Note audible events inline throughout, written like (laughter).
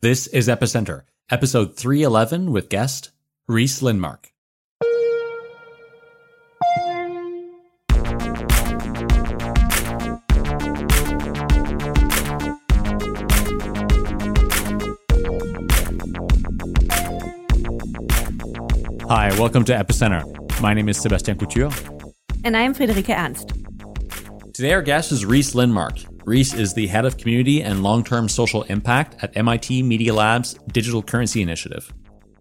This is Epicenter, episode 311 with guest Rhys Lindmark. Hi, welcome to Epicenter. My name is Sébastien Couture. And I'm Friederike Ernst. Today, our guest is Rhys Lindmark. Rhys is the head of community and long term social impact at MIT Media Lab's Digital Currency Initiative.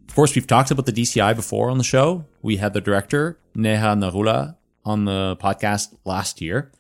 Of course, we've talked about the DCI before on the show. We had the director, Neha Narula, on the podcast last year.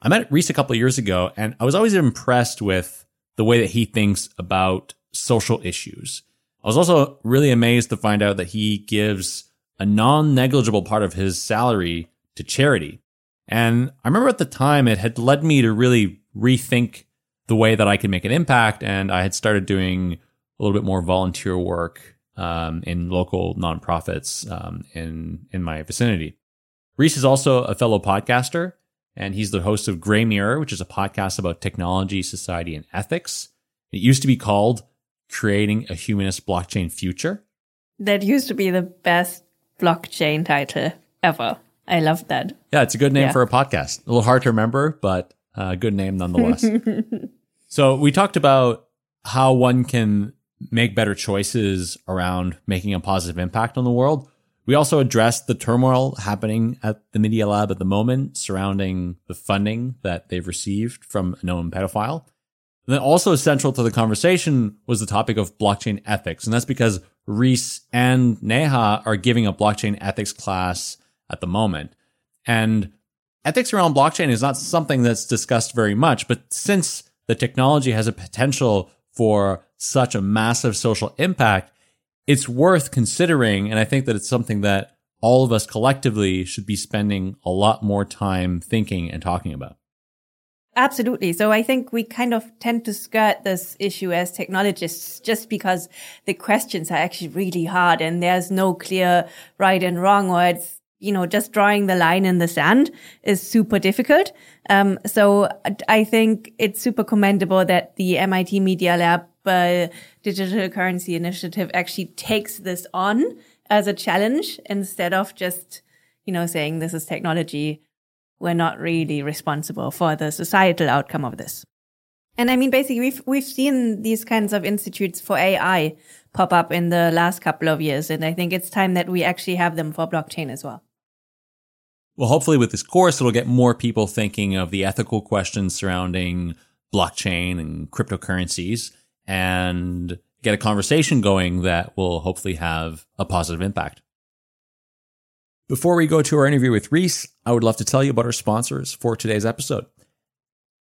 I met Rhys a couple years ago, and I was always impressed with the way that he thinks about social issues. I was also really amazed to find out that he gives a non negligible part of his salary to charity. And I remember at the time it had led me to really rethink the way that I could make an impact. And I had started doing a little bit more volunteer work um, in local nonprofits um, in, in my vicinity. Rhys is also a fellow podcaster, and he's the host of Greymirror, which is a podcast about technology, society, and ethics. It used to be called creating a humanist blockchain future. That used to be the best blockchain title ever. I love that. Yeah, it's a good name yeah. for a podcast. A little hard to remember, but uh, good name nonetheless. (laughs) so we talked about how one can make better choices around making a positive impact on the world. We also addressed the turmoil happening at the Media Lab at the moment surrounding the funding that they've received from a known pedophile. And then also central to the conversation was the topic of blockchain ethics. And that's because Rhys and Neha are giving a blockchain ethics class at the moment. And ethics around blockchain is not something that's discussed very much, but since the technology has a potential for such a massive social impact, it's worth considering. And I think that it's something that all of us collectively should be spending a lot more time thinking and talking about. Absolutely. So I think we kind of tend to skirt this issue as technologists just because the questions are actually really hard and there's no clear right and wrong or it's, you know, just drawing the line in the sand is super difficult. Um, so I think it's super commendable that the MIT Media Lab uh, Digital Currency Initiative actually takes this on as a challenge instead of just, you know, saying this is technology we're not really responsible for the societal outcome of this. And I mean, basically, we've, we've seen these kinds of institutes for AI pop up in the last couple of years. And I think it's time that we actually have them for blockchain as well. Well, hopefully with this course, it'll get more people thinking of the ethical questions surrounding blockchain and cryptocurrencies and get a conversation going that will hopefully have a positive impact. Before we go to our interview with Rhys, I would love to tell you about our sponsors for today's episode.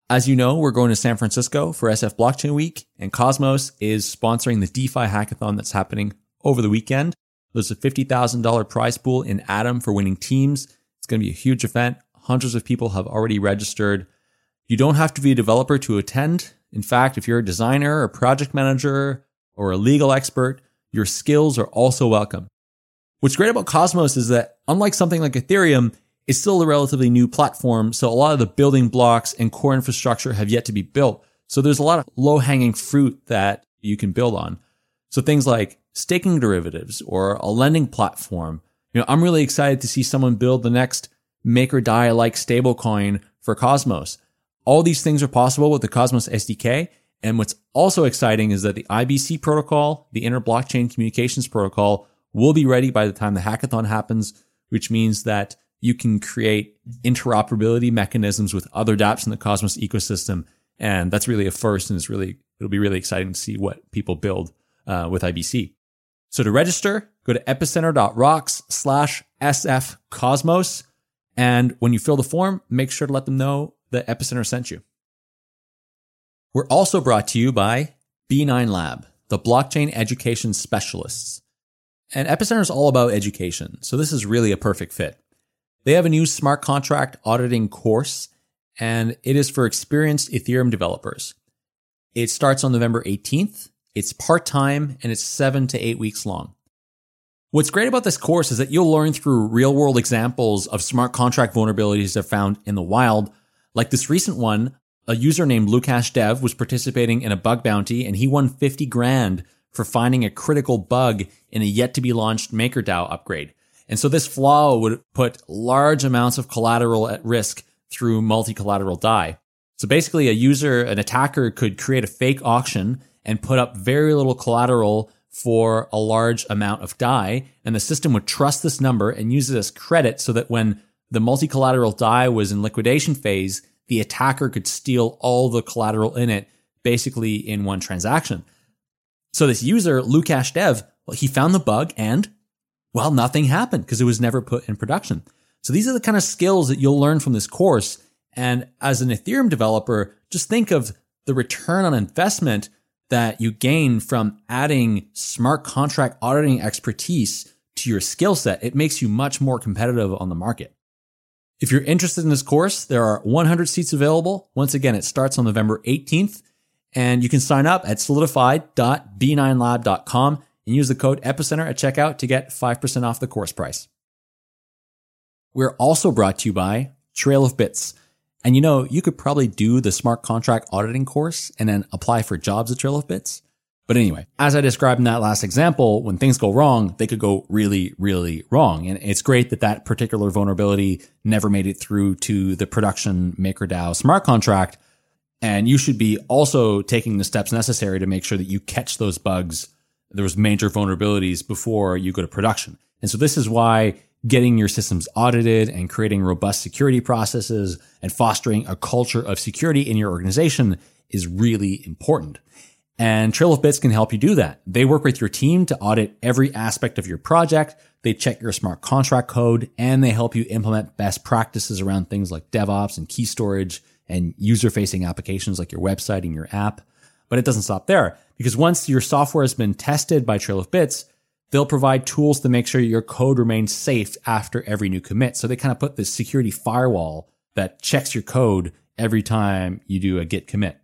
As you know, we're going to San Francisco for SF Blockchain Week, and Cosmos is sponsoring the DeFi hackathon that's happening over the weekend. There's a $50,000 prize pool in Atom for winning teams. Going to be a huge event. Hundreds of people have already registered. You don't have to be a developer to attend. In fact, if you're a designer, a project manager, or a legal expert, your skills are also welcome. What's great about Cosmos is that unlike something like Ethereum, it's still a relatively new platform. So a lot of the building blocks and core infrastructure have yet to be built. So there's a lot of low hanging fruit that you can build on. So things like staking derivatives or a lending platform. You know, I'm really excited to see someone build the next MakerDAO like stablecoin for Cosmos. All these things are possible with the Cosmos SDK. And what's also exciting is that the IBC protocol, the inter blockchain communications protocol, will be ready by the time the hackathon happens, which means that you can create interoperability mechanisms with other dApps in the Cosmos ecosystem. And that's really a first. And it's really, it'll be really exciting to see what people build uh, with IBC. So to register, go to epicenter.rocks slash SF Cosmos. And when you fill the form, make sure to let them know that Epicenter sent you. We're also brought to you by B9 Lab, the blockchain education specialists. And Epicenter is all about education, so this is really a perfect fit. They have a new smart contract auditing course, and it is for experienced Ethereum developers. It starts on November 18th. It's part time and it's seven to eight weeks long. What's great about this course is that you'll learn through real world examples of smart contract vulnerabilities that are found in the wild, like this recent one a user named lucash-dev was participating in a bug bounty and he won 50 grand for finding a critical bug in a yet to be launched MakerDAO upgrade. And so this flaw would put large amounts of collateral at risk through multi-collateral DAI. So basically a user, an attacker could create a fake auction and put up very little collateral for a large amount of DAI. And the system would trust this number and use it as credit so that when the multi-collateral DAI was in liquidation phase, the attacker could steal all the collateral in it basically in one transaction. So this user, lucash-dev, well, he found the bug and, well, nothing happened because it was never put in production. So these are the kind of skills that you'll learn from this course. And as an Ethereum developer, just think of the return on investment that you gain from adding smart contract auditing expertise to your skill set. It makes you much more competitive on the market. If you're interested in this course, there are 100 seats available. Once again, it starts on November 18th and you can sign up at solidified.b9lab.com and use the code epicenter at checkout to get 5% off the course price. We're also brought to you by Trail of Bits. And you know, you could probably do the smart contract auditing course and then apply for jobs at Trail of Bits. But anyway, as I described in that last example, when things go wrong, they could go really, really wrong. And it's great that that particular vulnerability never made it through to the production MakerDAO smart contract. And you should be also taking the steps necessary to make sure that you catch those bugs, those major vulnerabilities before you go to production. And so this is why getting your systems audited and creating robust security processes and fostering a culture of security in your organization is really important. And Trail of Bits can help you do that. They work with your team to audit every aspect of your project. They check your smart contract code and they help you implement best practices around things like DevOps and key storage and user facing applications like your website and your app. But it doesn't stop there because once your software has been tested by Trail of Bits, They'll provide tools to make sure your code remains safe after every new commit. So they kind of put this security firewall that checks your code every time you do a git commit.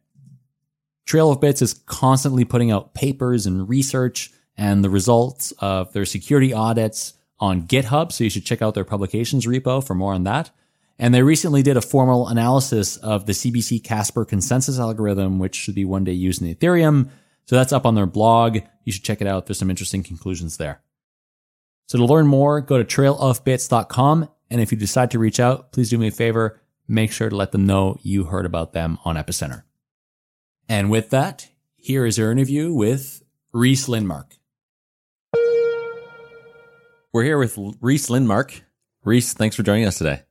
Trail of Bits is constantly putting out papers and research and the results of their security audits on GitHub. So you should check out their publications repo for more on that. And they recently did a formal analysis of the CBC Casper consensus algorithm, which should be one day used in Ethereum. So that's up on their blog. You should check it out. There's some interesting conclusions there. So to learn more, go to trailofbits.com. And if you decide to reach out, please do me a favor. Make sure to let them know you heard about them on Epicenter. And with that, here is our interview with Rhys Lindmark. We're here with Rhys Lindmark. Rhys, thanks for joining us today.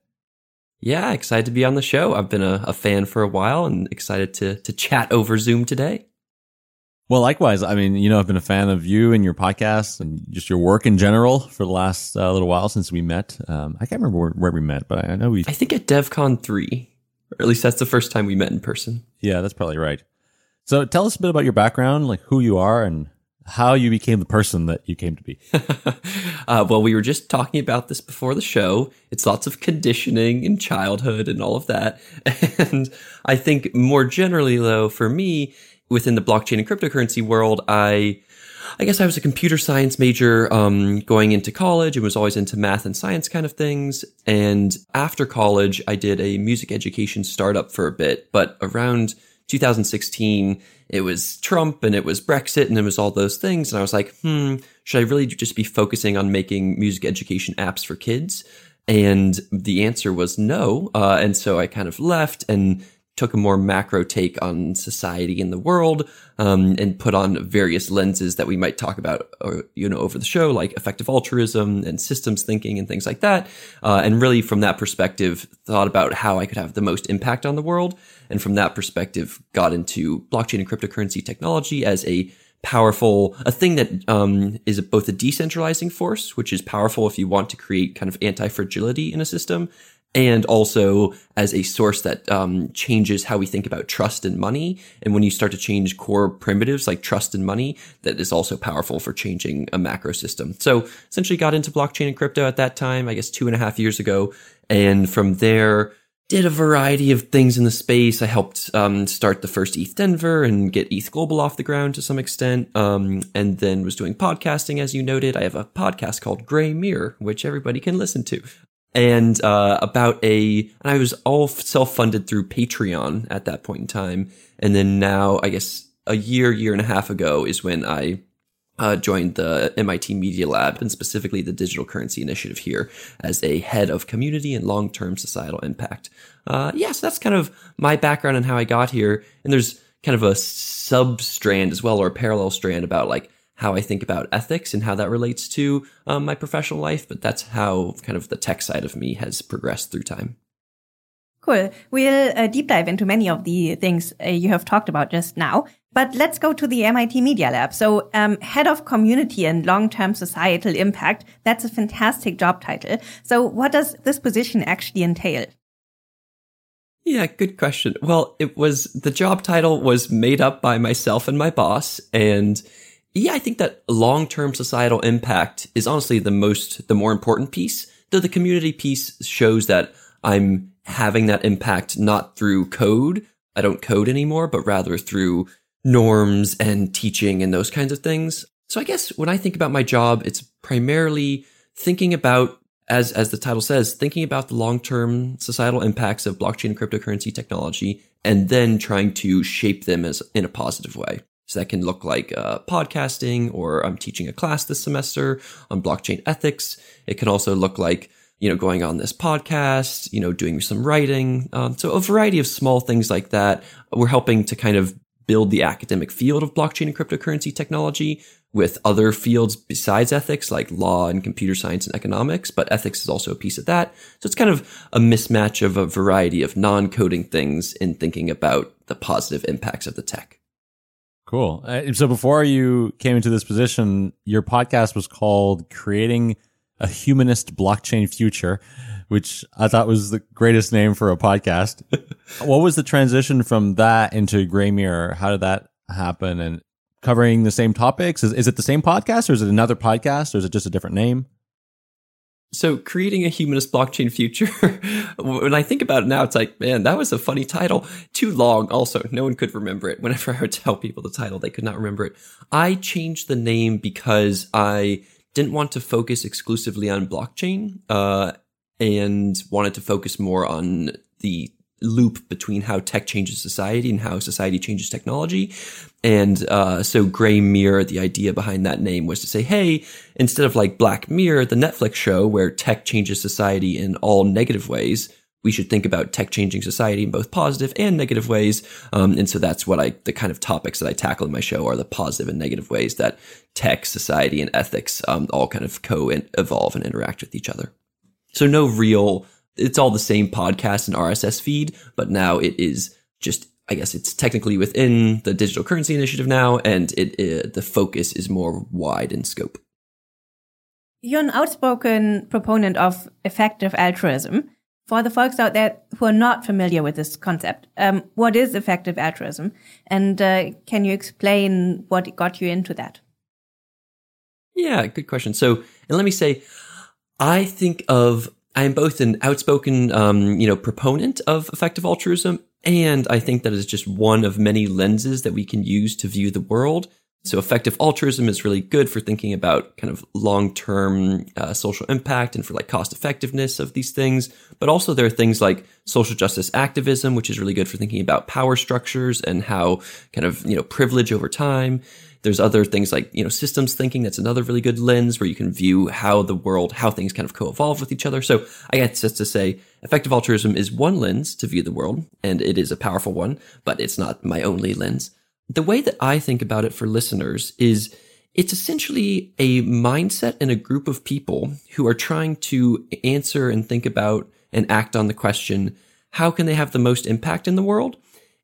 Yeah, excited to be on the show. I've been a, a fan for a while and excited to to chat over Zoom today. Well, likewise. I mean, you know, I've been a fan of you and your podcast and just your work in general for the last uh, little while since we met. Um, I can't remember where, where, we met, but I know we. I think at DevCon three, or at least that's the first time we met in person. Yeah, that's probably right. So, tell us a bit about your background, like who you are, and how you became the person that you came to be. (laughs) uh, well, we were just talking about this before the show. It's lots of conditioning and childhood and all of that. (laughs) And I think more generally, though, for me, within the blockchain and cryptocurrency world, I I guess I was a computer science major um, going into college and was always into math and science kind of things. And after college, I did a music education startup for a bit. But around 2016, it was Trump and it was Brexit and it was all those things. And I was like, hmm, should I really just be focusing on making music education apps for kids? And the answer was no. Uh, and so I kind of left and took a more macro take on society and the world, um, and put on various lenses that we might talk about, or, uh, you know, over the show, like effective altruism and systems thinking and things like that. Uh, and really, from that perspective, thought about how I could have the most impact on the world. And from that perspective, got into blockchain and cryptocurrency technology as a powerful, a thing that um, is both a decentralizing force, which is powerful if you want to create kind of anti fragility in a system, and also as a source that um, changes how we think about trust and money. And when you start to change core primitives like trust and money, that is also powerful for changing a macro system. So essentially got into blockchain and crypto at that time, I guess two and a half years ago. And from there, did a variety of things in the space. I helped um, start the first ETH Denver and get ETH Global off the ground to some extent. Um, and then was doing podcasting, as you noted. I have a podcast called Greymirror, which everybody can listen to. And uh, about a and I was all self-funded through Patreon at that point in time and then now I guess a year year and a half ago is when I uh, joined the MIT Media Lab and specifically the Digital Currency Initiative here as a head of community and long-term societal impact. Uh, yeah, so that's kind of my background and how I got here. And there's kind of a sub strand as well, or a parallel strand about like how I think about ethics and how that relates to um, my professional life. But that's how kind of the tech side of me has progressed through time. Cool. We'll uh, deep dive into many of the things uh, you have talked about just now. But let's go to the MIT Media Lab. So, um, head of community and long-term societal impact. That's a fantastic job title. So, what does this position actually entail? Yeah, good question. Well, it was the job title was made up by myself and my boss. And yeah, I think that long term societal impact is honestly the most, the more important piece. Though the community piece shows that I'm having that impact not through code. I don't code anymore, but rather through norms and teaching and those kinds of things. So I guess when I think about my job, it's primarily thinking about as as the title says, thinking about the long-term societal impacts of blockchain and cryptocurrency technology, and then trying to shape them as in a positive way. So that can look like uh, podcasting, or I'm teaching a class this semester on blockchain ethics. It can also look like you know going on this podcast, you know, doing some writing. Um, so a variety of small things like that. We're helping to kind of build the academic field of blockchain and cryptocurrency technology with other fields besides ethics, like law and computer science and economics, but ethics is also a piece of that. So it's kind of a mismatch of a variety of non coding things in thinking about the positive impacts of the tech. Cool. Uh, so before you came into this position, your podcast was called Creating a Humanist Blockchain Future, which I thought was the greatest name for a podcast. (laughs) what was the transition from that into Greymirror? How did that happen? And covering the same topics? Is, is it the same podcast or is it another podcast or is it just a different name? So, creating a humanist blockchain future, (laughs) when I think about it now, it's like, man, that was a funny title. Too long, also. No one could remember it. Whenever (laughs) I would tell people the title, they could not remember it. I changed the name because I didn't want to focus exclusively on blockchain uh, and wanted to focus more on the loop between how tech changes society and how society changes technology. And uh, so Greymirror, the idea behind that name was to say, hey, instead of like Black Mirror, the Netflix show where tech changes society in all negative ways, we should think about tech changing society in both positive and negative ways. Um, and so that's what I, the kind of topics that I tackle in my show are the positive and negative ways that tech, society, and ethics um, all kind of co evolve and interact with each other. So no real it's all the same podcast and RSS feed, but now it is just I guess it's technically within the digital currency initiative now, and it, it, the focus is more wide in scope. You're an outspoken proponent of effective altruism. For the folks out there who are not familiar with this concept, um, what is effective altruism, and uh, can you explain what got you into that? Yeah, good question. So, and let me say, I think of I am both an outspoken, um, you know, proponent of effective altruism, and I think that is just one of many lenses that we can use to view the world. So effective altruism is really good for thinking about kind of long-term uh, social impact and for like cost effectiveness of these things. But also there are things like social justice activism, which is really good for thinking about power structures and how kind of, you know, privilege over time. There's other things like, you know, systems thinking. That's another really good lens where you can view how the world, how things kind of co-evolve with each other. So I guess just to say effective altruism is one lens to view the world and it is a powerful one, but it's not my only lens. The way that I think about it for listeners is it's essentially a mindset and a group of people who are trying to answer and think about and act on the question, how can they have the most impact in the world?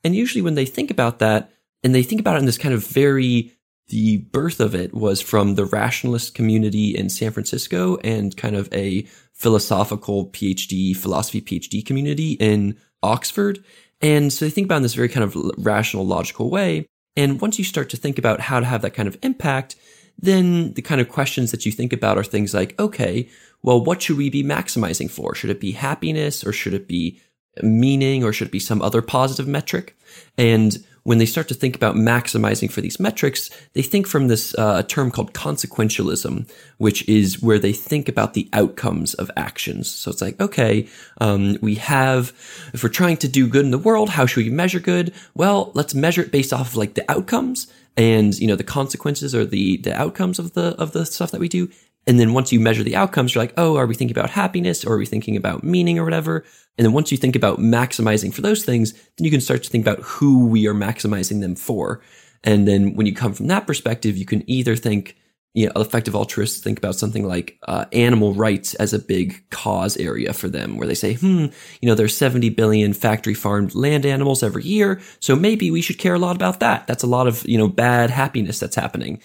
And usually when they think about that, and they think about it in this kind of very the birth of it was from the rationalist community in San Francisco and kind of a philosophical PhD, philosophy PhD community in Oxford. And so they think about in this very kind of rational, logical way. And once you start to think about how to have that kind of impact, then the kind of questions that you think about are things like, okay, well, what should we be maximizing for? Should it be happiness or should it be meaning or should it be some other positive metric? And when they start to think about maximizing for these metrics, they think from this uh, term called consequentialism, which is where they think about the outcomes of actions. So it's like, okay, um, we have, if we're trying to do good in the world, how should we measure good? Well, let's measure it based off of like the outcomes and you know the consequences or the the outcomes of the of the stuff that we do and then once you measure the outcomes, you're like, oh, are we thinking about happiness or are we thinking about meaning or whatever? And then once you think about maximizing for those things, then you can start to think about who we are maximizing them for. And then when you come from that perspective, you can either think, you know, effective altruists think about something like uh, animal rights as a big cause area for them, where they say, hmm, you know, there's 70 billion factory farmed land animals every year, so maybe we should care a lot about that. That's a lot of, you know, bad happiness that's happening.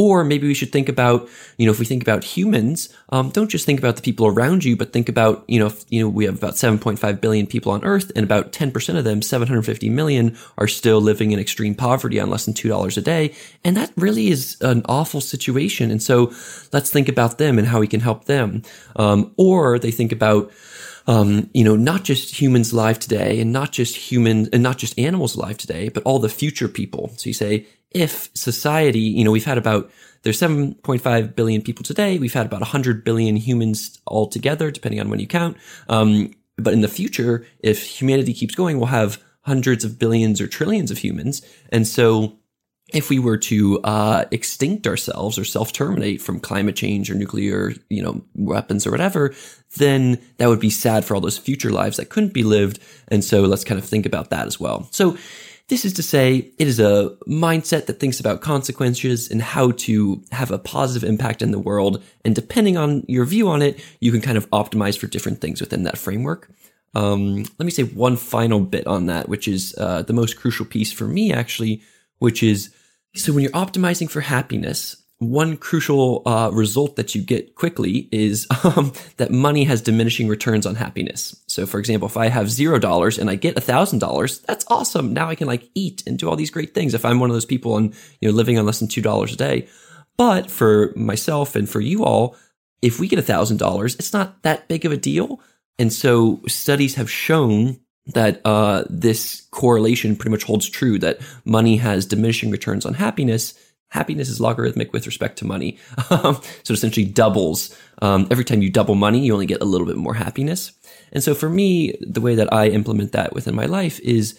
Or maybe we should think about, you know, if we think about humans, um, don't just think about the people around you, but think about, you know, if, you know, we have about 7.5 billion people on Earth, and about 10% of them, 750 million, are still living in extreme poverty on less than two dollars a day, and that really is an awful situation. And so, let's think about them and how we can help them. Um, or they think about, um, you know, not just humans alive today, and not just human, and not just animals alive today, but all the future people. So you say, if society, you know, we've had about, there's 7.5 billion people today. We've had about 100 billion humans altogether, depending on when you count. Um, but in the future, if humanity keeps going, we'll have hundreds of billions or trillions of humans. And so if we were to uh, extinct ourselves or self-terminate from climate change or nuclear, you know, weapons or whatever, then that would be sad for all those future lives that couldn't be lived. And so let's kind of think about that as well. So this is to say, it is a mindset that thinks about consequences and how to have a positive impact in the world. And depending on your view on it, you can kind of optimize for different things within that framework. Um, let me say one final bit on that, which is uh, the most crucial piece for me, actually, which is so when you're optimizing for happiness, one crucial uh, result that you get quickly is (laughs) um, that money has diminishing returns on happiness. So, for example, if I have zero dollars and I get a thousand dollars, that's awesome. Now I can like eat and do all these great things. If I'm one of those people and you know living on less than two dollars a day, but for myself and for you all, if we get a thousand dollars, it's not that big of a deal. And so studies have shown that uh, this correlation pretty much holds true that money has diminishing returns on happiness happiness is logarithmic with respect to money. (laughs) Um, so it essentially doubles. Um, every time you double money, you only get a little bit more happiness. And so for me, the way that I implement that within my life is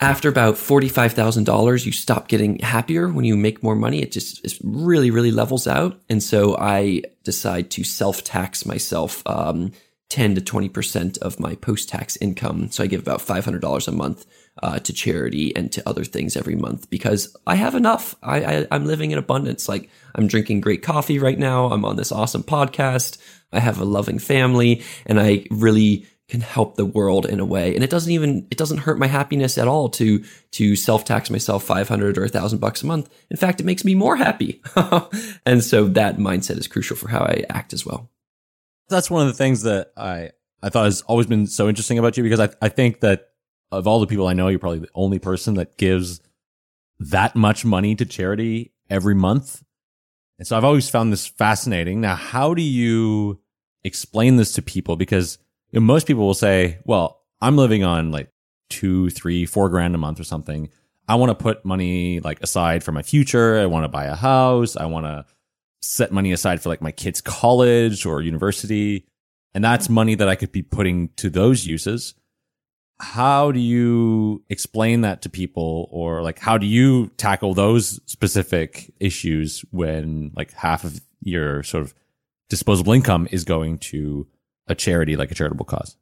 after about $45,000, you stop getting happier when you make more money. It just it really, really levels out. And so I decide to self tax myself. Um, 10 to 20% of my post tax income. So I give about $500 a month uh, to charity and to other things every month because I have enough. I, I, I'm living in abundance. Like I'm drinking great coffee right now. I'm on this awesome podcast. I have a loving family and I really can help the world in a way. And it doesn't even, it doesn't hurt my happiness at all to, to self-tax myself 500 or a thousand bucks a month. In fact, it makes me more happy. (laughs) and so that mindset is crucial for how I act as well that's one of the things that I I thought has always been so interesting about you because I I think that of all the people I know, you're probably the only person that gives that much money to charity every month. And so I've always found this fascinating. Now, how do you explain this to people? Because you know, most people will say, well, I'm living on like two, three, four grand a month or something. I want to put money like aside for my future. I want to buy a house. I want to set money aside for like my kids' college or university. And that's mm-hmm. money that I could be putting to those uses. How do you explain that to people or like how do you tackle those specific issues when like half of your sort of disposable income is going to a charity like a charitable cause?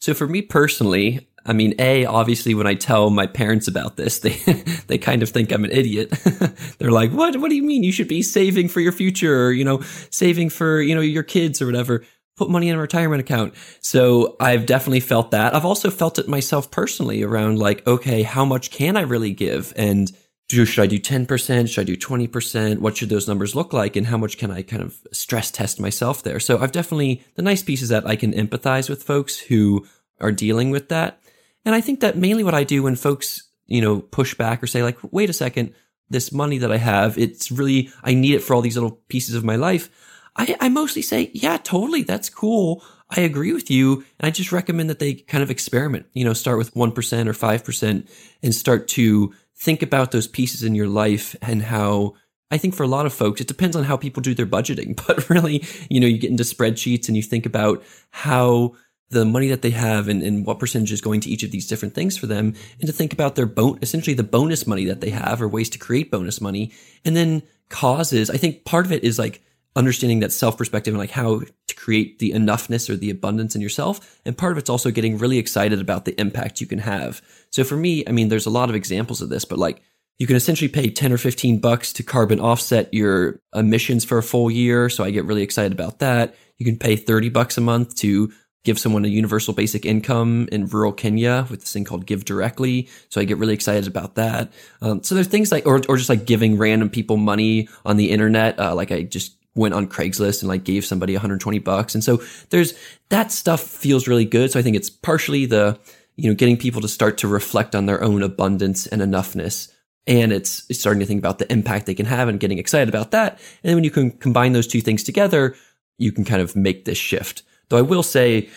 So for me personally, I mean, A, obviously when I tell my parents about this, they (laughs) they kind of think I'm an idiot. (laughs) They're like, "What what do you mean you should be saving for your future or, you know, saving for, you know, your kids or whatever? Put money in a retirement account." So, I've definitely felt that. I've also felt it myself personally around like, "Okay, how much can I really give?" And do, should I do 10%? Should I do 20%? What should those numbers look like? And how much can I kind of stress test myself there? So I've definitely, the nice piece is that I can empathize with folks who are dealing with that. And I think that mainly what I do when folks, you know, push back or say like, wait a second, this money that I have, it's really, I need it for all these little pieces of my life. I, I mostly say, yeah, totally. That's cool. I agree with you. And I just recommend that they kind of experiment, you know, start with 1% or 5% and start to think about those pieces in your life and how I think for a lot of folks, it depends on how people do their budgeting, (laughs) but really, you know, you get into spreadsheets and you think about how the money that they have and, and what percentage is going to each of these different things for them and to think about their bon- essentially the bonus money that they have or ways to create bonus money. And then causes, I think part of it is like understanding that self perspective and like how to create the enoughness or the abundance in yourself. And part of it's also getting really excited about the impact you can have. So for me, I mean, there's a lot of examples of this, but like you can essentially pay 10 or 15 bucks to carbon offset your emissions for a full year. So I get really excited about that. You can pay 30 bucks a month to give someone a universal basic income in rural Kenya with this thing called Give Directly. So I get really excited about that. Um, so there's things like, or, or just like giving random people money on the internet. Uh, like I just went on Craigslist and like gave somebody 120 bucks. And so there's that stuff feels really good. So I think it's partially the, you know, getting people to start to reflect on their own abundance and enoughness. And it's, it's starting to think about the impact they can have and getting excited about that. And then when you can combine those two things together, you can kind of make this shift. Though I will say,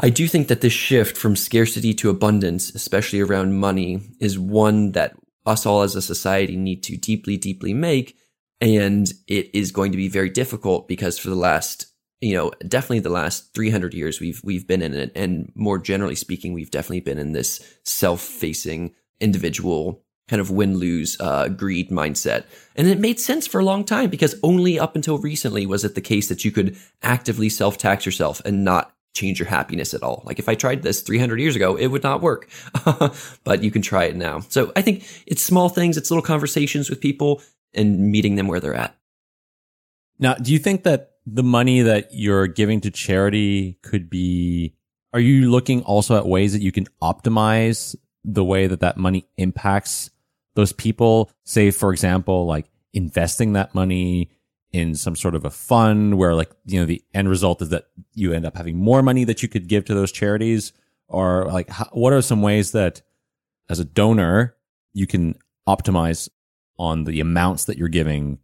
I do think that this shift from scarcity to abundance, especially around money, is one that us all as a society need to deeply, deeply make and it is going to be very difficult because for the last, you know, definitely the last 300 years, we've, we've been in it. And more generally speaking, we've definitely been in this self facing individual kind of win lose uh, greed mindset. And it made sense for a long time because only up until recently was it the case that you could actively self tax yourself and not change your happiness at all. Like if I tried this 300 years ago, it would not work, (laughs) but you can try it now. So I think it's small things. It's little conversations with people and meeting them where they're at. Now, do you think that the money that you're giving to charity could be, are you looking also at ways that you can optimize the way that that money impacts those people? Say, for example, like investing that money in some sort of a fund where like, you know, the end result is that you end up having more money that you could give to those charities or like, how, what are some ways that as a donor, you can optimize on the amounts that you're giving?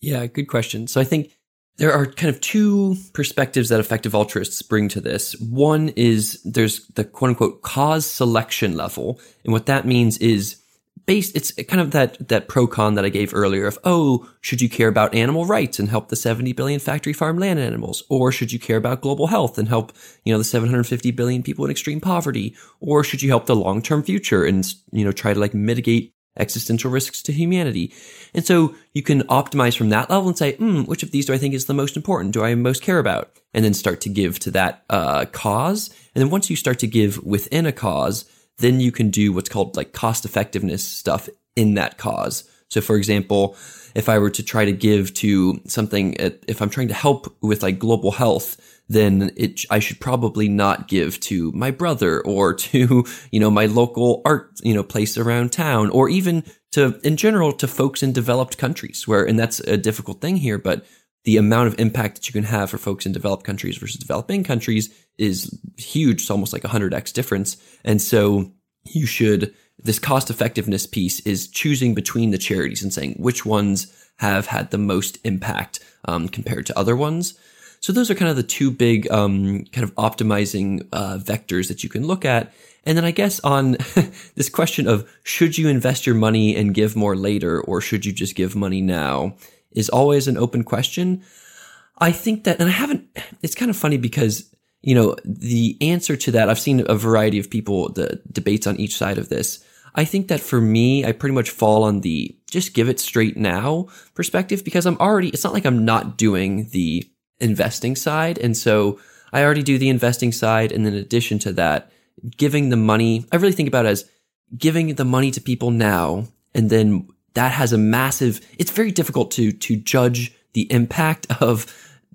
Yeah, good question. So I think there are kind of two perspectives that effective altruists bring to this. One is there's the quote unquote cause selection level. And what that means is based, it's kind of that, that pro con that I gave earlier of, oh, should you care about animal rights and help the 70 billion factory farm land animals? Or should you care about global health and help, you know, the 750 billion people in extreme poverty? Or should you help the long term future and, you know, try to like mitigate existential risks to humanity. And so you can optimize from that level and say, hmm, which of these do I think is the most important? Do I most care about? And then start to give to that uh, cause. And then once you start to give within a cause, then you can do what's called like cost effectiveness stuff in that cause. So for example, if I were to try to give to something, if I'm trying to help with like global health, then it, I should probably not give to my brother or (laughs) to, you know, my local art, you know, place around town or even to, in general, to folks in developed countries where, and that's a difficult thing here, but the amount of impact that you can have for folks in developed countries versus developing countries is huge. It's almost like a hundred X difference. And so you should, this cost effectiveness piece is choosing between the charities and saying which ones have had the most impact um, compared to other ones. So those are kind of the two big um, kind of optimizing uh, vectors that you can look at. And then I guess on (laughs) this question of should you invest your money and give more later or should you just give money now is always an open question. I think that, and I haven't, it's kind of funny because, you know, the answer to that, I've seen a variety of people, the debates on each side of this. I think that for me, I pretty much fall on the just give it straight now perspective because I'm already, it's not like I'm not doing the investing side. And so I already do the investing side. And in addition to that, giving the money, I really think about it as giving the money to people now. And then that has a massive, it's very difficult to, to judge the impact of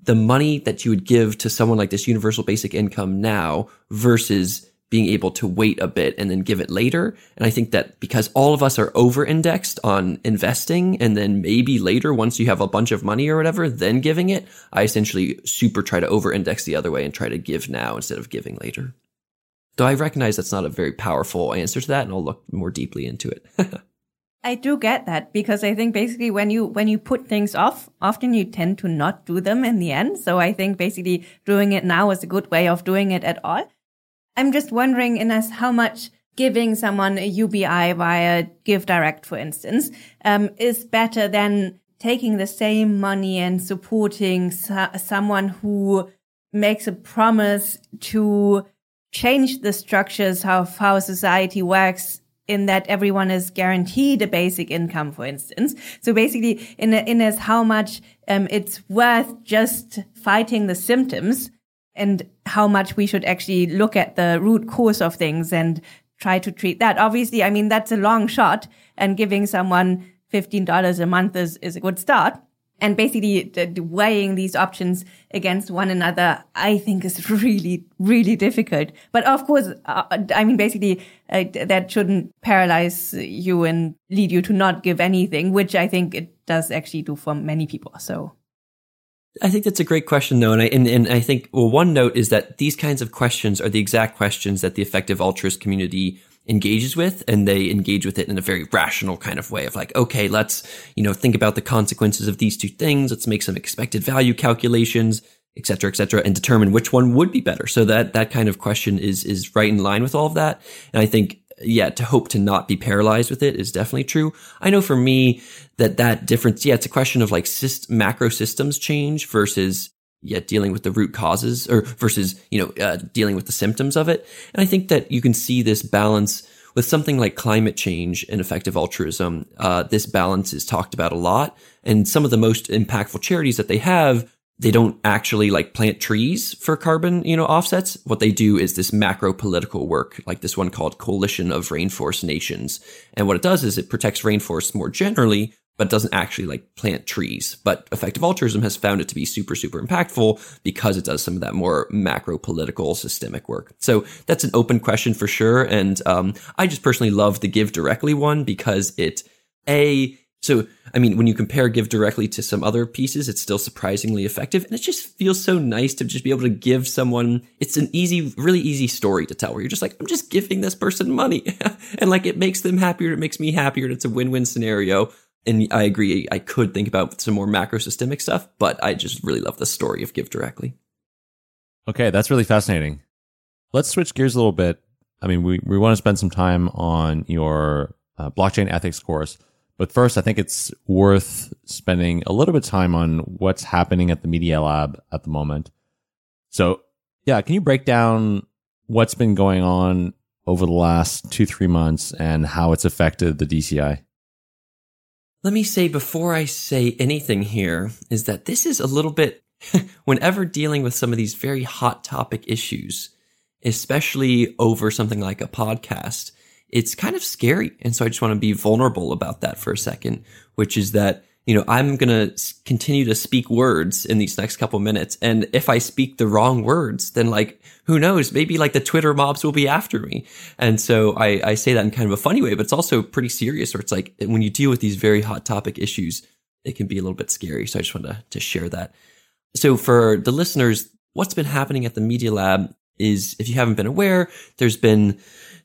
the money that you would give to someone like this universal basic income now versus being able to wait a bit and then give it later. And I think that because all of us are over indexed on investing and then maybe later, once you have a bunch of money or whatever, then giving it, I essentially super try to over index the other way and try to give now instead of giving later. Though I recognize that's not a very powerful answer to that and I'll look more deeply into it. (laughs) I do get that because I think basically when you when you put things off, often you tend to not do them in the end. So I think basically doing it now is a good way of doing it at all. I'm just wondering, Rhys, how much giving someone a UBI via Give Direct, for instance, um, is better than taking the same money and supporting so- someone who makes a promise to change the structures of how society works in that everyone is guaranteed a basic income, for instance. So basically, in a, in as how much um, it's worth just fighting the symptoms, and how much we should actually look at the root cause of things and try to treat that. Obviously, I mean that's a long shot, and giving someone fifteen dollars a month is is a good start and basically weighing these options against one another, I think is (laughs) really, really difficult. But of course, uh, I mean, basically, uh, that shouldn't paralyze you and lead you to not give anything, which I think it does actually do for many people. So. I think that's a great question, though, and I and, and I think well, one note is that these kinds of questions are the exact questions that the effective altruist community engages with and they engage with it in a very rational kind of way of like, okay, let's, you know, think about the consequences of these two things. Let's make some expected value calculations, et cetera, et cetera, and determine which one would be better. So that, that kind of question is, is right in line with all of that. And I think, yeah, to hope to not be paralyzed with it is definitely true. I know for me that that difference, yeah, it's a question of like syst- macro systems change versus yet dealing with the root causes or versus, you know, uh, dealing with the symptoms of it. And I think that you can see this balance with something like climate change and effective altruism. Uh, this balance is talked about a lot. And some of the most impactful charities that they have, they don't actually like plant trees for carbon, you know, offsets. What they do is this macro political work, like this one called Coalition of Rainforest Nations. And what it does is it protects rainforests more generally but doesn't actually like plant trees. But effective altruism has found it to be super, super impactful because it does some of that more macro political systemic work. So that's an open question for sure. And um, I just personally love the give directly one because it, A, so, I mean, when you compare Give Directly to some other pieces, it's still surprisingly effective. And it just feels so nice to just be able to give someone, it's an easy, really easy story to tell where you're just like, I'm just giving this person money. (laughs) and like, it makes them happier. It makes me happier. It's a win-win scenario and I agree, I could think about some more macro systemic stuff, but I just really love the story of Give Directly. Okay, that's really fascinating. Let's switch gears a little bit. I mean, we, we want to spend some time on your uh, blockchain ethics course. But first, I think it's worth spending a little bit of time on what's happening at the Media Lab at the moment. So, yeah, can you break down what's been going on over the last two, three months and how it's affected the DCI? Let me say before I say anything here is that this is a little bit, (laughs) whenever dealing with some of these very hot topic issues, especially over something like a podcast, it's kind of scary. And so I just want to be vulnerable about that for a second, which is that you know, I'm going to continue to speak words in these next couple minutes. And if I speak the wrong words, then like, who knows? Maybe like the Twitter mobs will be after me. And so I, I say that in kind of a funny way, but it's also pretty serious where it's like when you deal with these very hot topic issues, it can be a little bit scary. So I just wanted to, to share that. So for the listeners, what's been happening at the Media Lab is if you haven't been aware, there's been,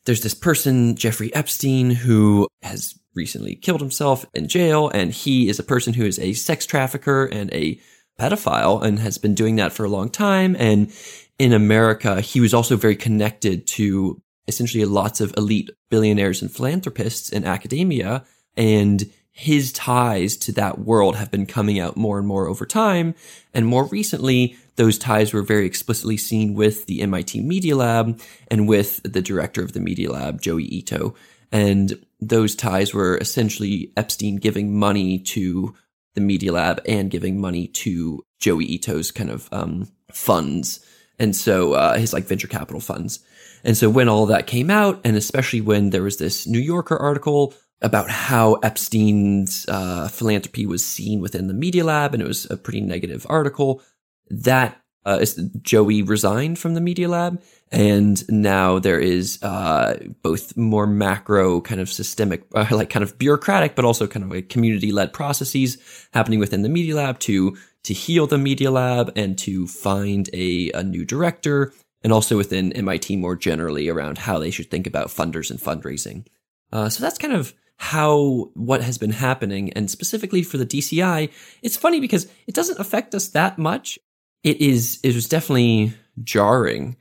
there's this person, Jeffrey Epstein, who has recently killed himself in jail. And he is a person who is a sex trafficker and a pedophile and has been doing that for a long time. And in America, he was also very connected to essentially lots of elite billionaires and philanthropists in academia. And his ties to that world have been coming out more and more over time. And more recently, those ties were very explicitly seen with the MIT Media Lab and with the director of the Media Lab, Joi Ito. And those ties were essentially Epstein giving money to the Media Lab and giving money to Joi Ito's kind of um, funds. And so uh, his like venture capital funds. And so when all that came out, and especially when there was this New Yorker article about how Epstein's uh, philanthropy was seen within the Media Lab, and it was a pretty negative article, that uh, Joi resigned from the Media Lab, and now there is uh, both more macro kind of systemic, uh, like kind of bureaucratic, but also kind of like community led processes happening within the Media Lab to to heal the Media Lab and to find a, a new director, and also within MIT more generally around how they should think about funders and fundraising. Uh, so that's kind of how what has been happening and specifically for the DCI, it's funny because it doesn't affect us that much. It is it was definitely jarring.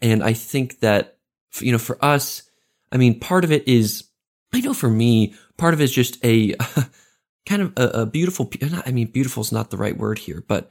And I think that you know, for us, I mean, part of it is I know for me, part of it is just a (laughs) kind of a, a beautiful I mean, beautiful is not the right word here, but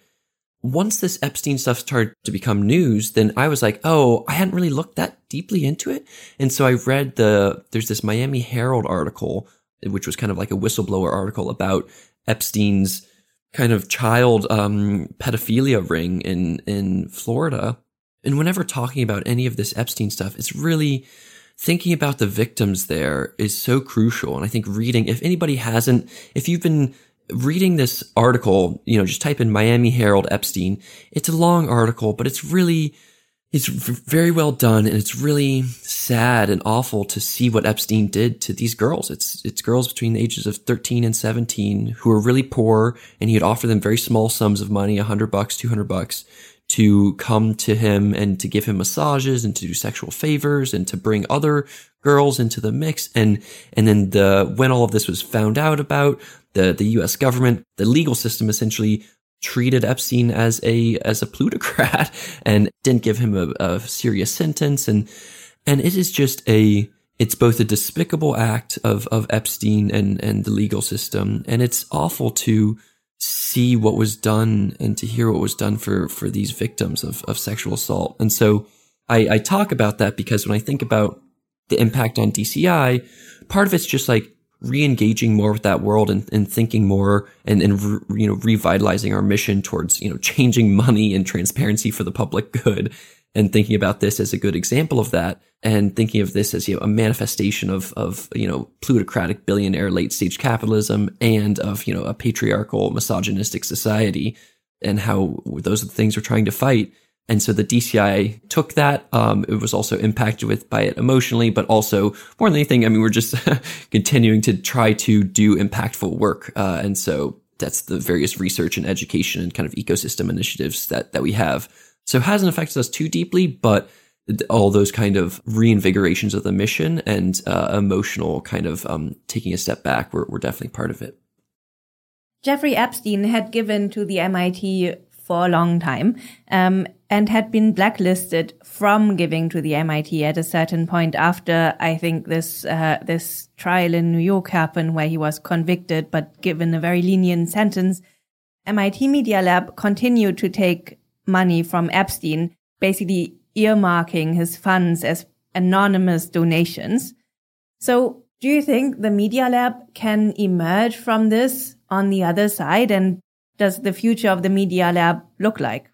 once this Epstein stuff started to become news, then I was like, oh, I hadn't really looked that deeply into it. And so I read the, there's this Miami Herald article, which was kind of like a whistleblower article about Epstein's kind of child um, pedophilia ring in, in Florida. And whenever talking about any of this Epstein stuff, it's really thinking about the victims there is so crucial. And I think reading, if anybody hasn't, if you've been reading this article, you know, just type in Miami Herald Epstein. It's a long article, but it's really, it's very well done and it's really sad and awful to see what Epstein did to these girls. It's, it's girls between the ages of 13 and 17 who are really poor and he'd offer them very small sums of money, 100 bucks, 200 bucks to come to him and to give him massages and to do sexual favors and to bring other girls into the mix. And, and then the, when all of this was found out about, the, the US government, the legal system essentially treated Epstein as a, as a plutocrat (laughs) and didn't give him a, a serious sentence. And, and it is just a, it's both a despicable act of, of Epstein and, and the legal system. And it's awful to see what was done and to hear what was done for, for these victims of, of sexual assault. And so I, I talk about that because when I think about the impact on DCI, part of it's just like re-engaging more with that world and, and thinking more and, and re, you know revitalizing our mission towards you know changing money and transparency for the public good and thinking about this as a good example of that and thinking of this as you know a manifestation of of you know plutocratic billionaire late stage capitalism and of you know a patriarchal misogynistic society and how those are the things we're trying to fight and so the DCI took that. Um, it was also impacted with by it emotionally, but also more than anything, I mean, we're just (laughs) continuing to try to do impactful work. Uh, and so that's the various research and education and kind of ecosystem initiatives that, that we have. So it hasn't affected us too deeply, but all those kind of reinvigorations of the mission and uh, emotional kind of um, taking a step back, we're, we're definitely part of it. Jeffrey Epstein had given to the MIT for a long time um, and had been blacklisted from giving to the MIT at a certain point after I think this uh, this trial in New York happened where he was convicted but given a very lenient sentence. MIT Media Lab continued to take money from Epstein, basically earmarking his funds as anonymous donations. So do you think the Media Lab can emerge from this on the other side and does the future of the Media Lab look like?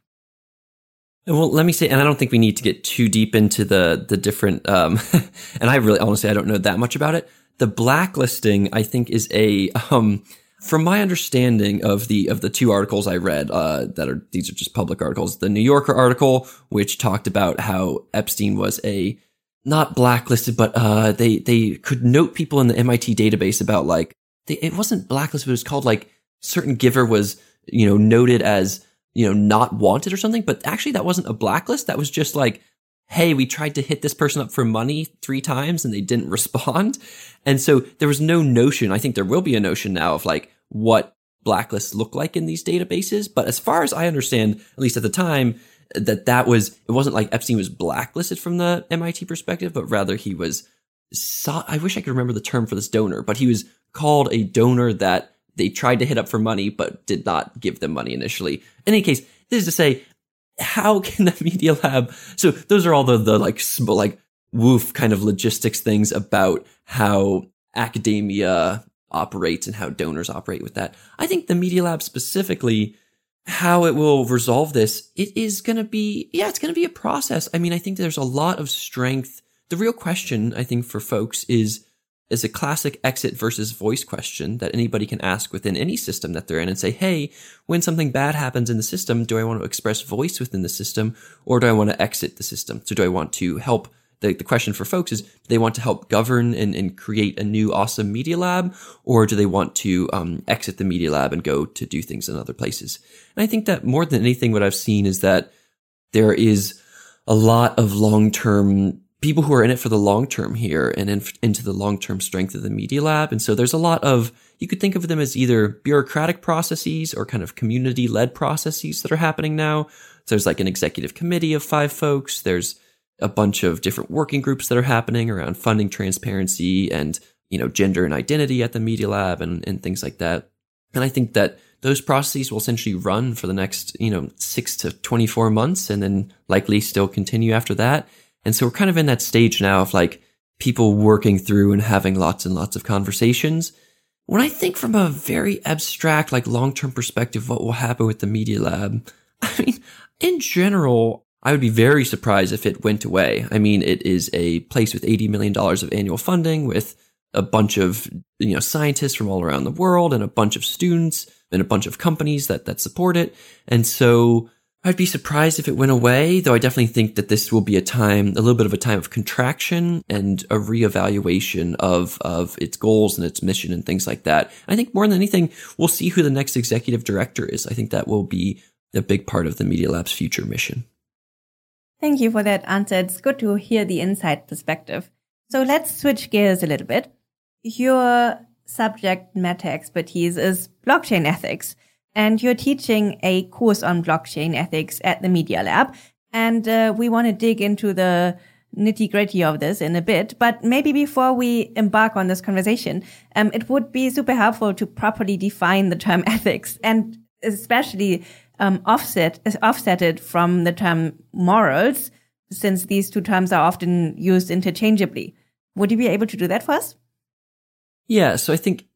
Well, let me say, and I don't think we need to get too deep into the the different. Um, (laughs) and I really, honestly, I don't know that much about it. The blacklisting, I think, is a um, from my understanding of the of the two articles I read uh, that are these are just public articles. The New Yorker article, which talked about how Epstein was a not blacklisted, but uh, they they could note people in the MIT database about like they, it wasn't blacklisted, but it was called like certain giver was you know, noted as, you know, not wanted or something. But actually that wasn't a blacklist. That was just like, Hey, we tried to hit this person up for money three times and they didn't (laughs) respond. And so there was no notion. I think there will be a notion now of like what blacklists look like in these databases. But as far as I understand, at least at the time, that that was, it wasn't like Epstein was blacklisted from the MIT perspective, but rather he was, I wish I could remember the term for this donor, but he was called a donor that they tried to hit up for money, but did not give them money initially. In any case, this is to say, how (laughs) can the media lab? So those are all the, the like, like woof kind of logistics things about how academia operates and how donors operate with that. I think the media lab specifically, how it will resolve this, it is going to be, yeah, it's going to be a process. I mean, I think there's a lot of strength. The real question, I think, for folks is, is a classic exit versus voice question that anybody can ask within any system that they're in and say, Hey, when something bad happens in the system, do I want to express voice within the system or do I want to exit the system? So do I want to help? The, the question for folks is, do they want to help govern and, and create a new awesome media lab or do they want to um, exit the media lab and go to do things in other places? And I think that more than anything, what I've seen is that there is a lot of long-term people who are in it for the long term here and in, into the long term strength of the Media Lab. And so there's a lot of, you could think of them as either bureaucratic processes or kind of community led processes that are happening now. So there's like an executive committee of five folks. There's a bunch of different working groups that are happening around funding transparency and, you know, gender and identity at the Media Lab and, and things like that. And I think that those processes will essentially run for the next, you know, six to 24 months and then likely still continue after that. And so we're kind of in that stage now of like people working through and having lots and lots of conversations. When I think from a very abstract, like long term perspective, what will happen with the Media Lab? (laughs) I mean, in general, I would be very surprised if it went away. I mean, it is a place with $80 million of annual funding with a bunch of, you know, scientists from all around the world and a bunch of students and a bunch of companies that, that support it. And so I'd be surprised if it went away, though I definitely think that this will be a time, a little bit of a time of contraction and a reevaluation of, of its goals and its mission and things like that. I think more than anything, we'll see who the next executive director is. I think that will be a big part of the Media Lab's future mission. Thank you for that answer. It's good to hear the inside perspective. So let's switch gears a little bit. Your subject matter expertise is blockchain ethics, and you're teaching a course on blockchain ethics at the Media Lab. And uh, we want to dig into the nitty gritty of this in a bit. But maybe before we embark on this conversation, um, it would be super helpful to properly define the term (laughs) ethics and especially um, offset offset it from the term morals, since these two terms are often used interchangeably. Would you be able to do that for us? Yeah, so I think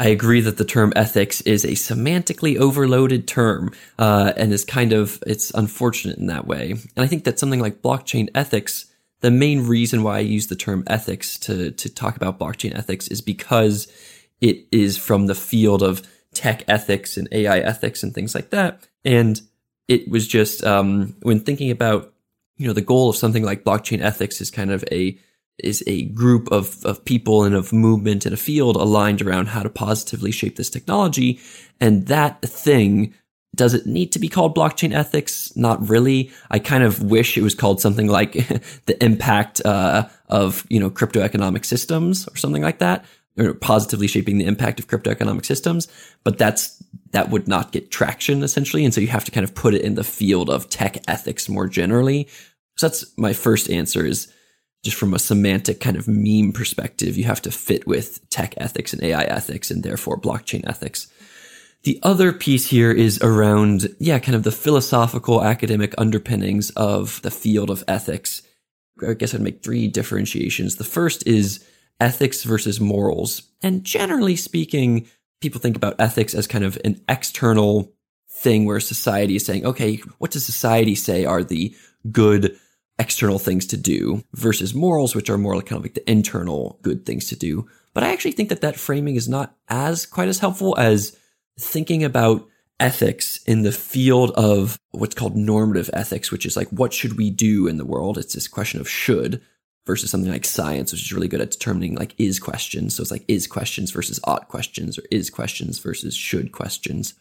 I agree that the term ethics is a semantically overloaded term, uh, and is kind of it's unfortunate in that way. And I think that something like blockchain ethics, the main reason why I use the term ethics to to talk about blockchain ethics is because it is from the field of tech ethics and AI ethics and things like that. And it was just um, when thinking about you know the goal of something like blockchain ethics is kind of a is a group of, of people and of movement and a field aligned around how to positively shape this technology. And that thing, does it need to be called blockchain ethics? Not really. I kind of wish it was called something like (laughs) the impact uh, of you know crypto economic systems or something like that or positively shaping the impact of crypto economic systems, but that's that would not get traction essentially, and so you have to kind of put it in the field of tech ethics more generally. So that's my first answer is just from a semantic kind of meme perspective, you have to fit with tech ethics and AI ethics and therefore blockchain ethics. The other piece here is around, yeah, kind of the philosophical academic underpinnings of the field of ethics. I guess I'd make three differentiations. The first is ethics versus morals. And generally speaking, people think about ethics as kind of an external thing where society is saying, okay, what does society say are the good external things to do versus morals, which are more like kind of like the internal good things to do. But I actually think that that framing is not as quite as helpful as thinking about ethics in the field of what's called normative ethics, which is like, what should we do in the world? It's this question of should versus something like science, which is really good at determining like is questions. So it's like is questions versus ought questions or is questions versus should questions.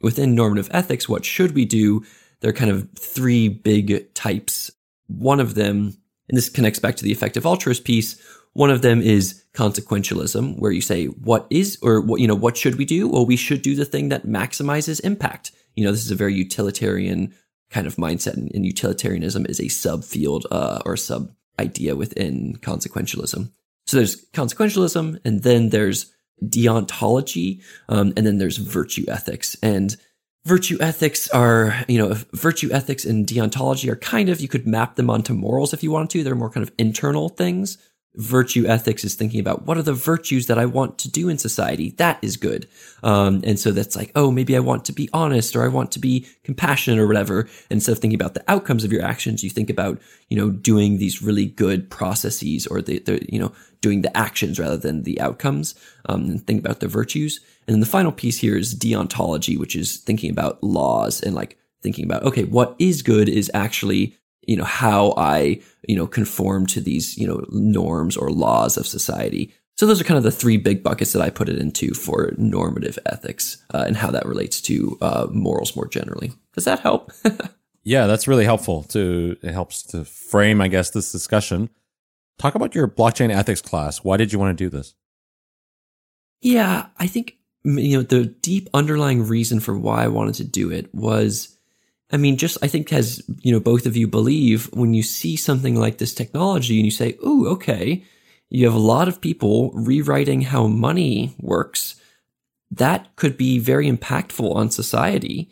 Within normative ethics, what should we do? There are kind of three big types. One of them, and this connects back to the effective altruist piece. One of them is consequentialism, where you say, what is, or what, you know, what should we do? Well, we should do the thing that maximizes impact. You know, this is a very utilitarian kind of mindset, and utilitarianism is a subfield, uh, or sub idea within consequentialism. So there's consequentialism, and then there's deontology, um, and then there's virtue ethics. And virtue ethics are, you know, virtue ethics and deontology are kind of, you could map them onto morals if you wanted to. They're more kind of internal things virtue ethics is thinking about what are the virtues that I want to do in society. That is good. Um, and so that's like, oh, maybe I want to be honest or I want to be compassionate or whatever. Instead of thinking about the outcomes of your actions, you think about, you know, doing these really good processes or the, the you know, doing the actions rather than the outcomes. Um, and think about the virtues. And then the final piece here is deontology, which is thinking about laws and like thinking about, okay, what is good is actually you know, how I, you know, conform to these, you know, norms or laws of society. So those are kind of the three big buckets that I put it into for normative ethics uh, and how that relates to uh, morals more generally. Does that help? (laughs) yeah, that's really helpful to, it helps to frame, I guess, this discussion. Talk about your blockchain ethics class. Why did you want to do this? Yeah, I think you know the deep underlying reason for why I wanted to do it was I mean just I think as you know both of you believe when you see something like this technology and you say, "Ooh, okay, you have a lot of people rewriting how money works." That could be very impactful on society.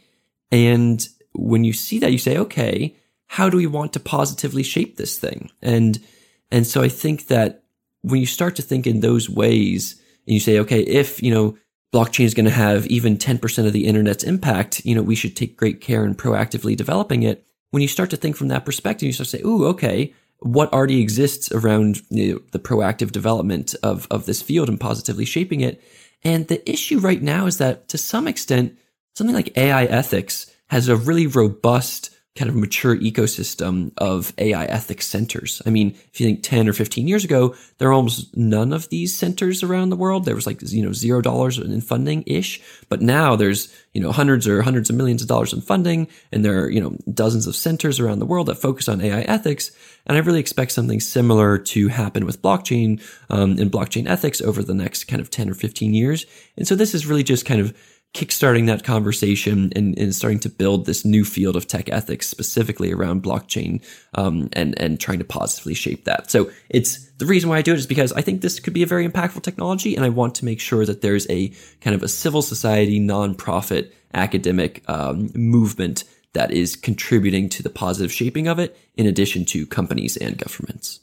And when you see that, you say, okay, how do we want to positively shape this thing? And, and so I think that when you start to think in those ways and you say, okay, if, you know, blockchain is going to have even 10% of the internet's impact, you know, we should take great care in proactively developing it. When you start to think from that perspective, you start to say, ooh, okay, what already exists around you know, the proactive development of, of this field and positively shaping it. And the issue right now is that to some extent, something like AI ethics has a really robust kind of mature ecosystem of AI ethics centers. I mean, if you think 10 or 15 years ago, there were almost none of these centers around the world. There was like, you know, zero dollars in funding ish. But now there's, you know, hundreds or hundreds of millions of dollars in funding. And there are, you know, dozens of centers around the world that focus on AI ethics. And I really expect something similar to happen with blockchain um, and blockchain ethics over the next kind of 10 or 15 years. And so this is really just kind of kickstarting that conversation and, and, starting to build this new field of tech ethics specifically around blockchain um, and and trying to positively shape that. So it's the reason why I do it is because I think this could be a very impactful technology, and I want to make sure that there's a kind of a civil society, nonprofit, academic um, movement that is contributing to the positive shaping of it, in addition to companies and governments.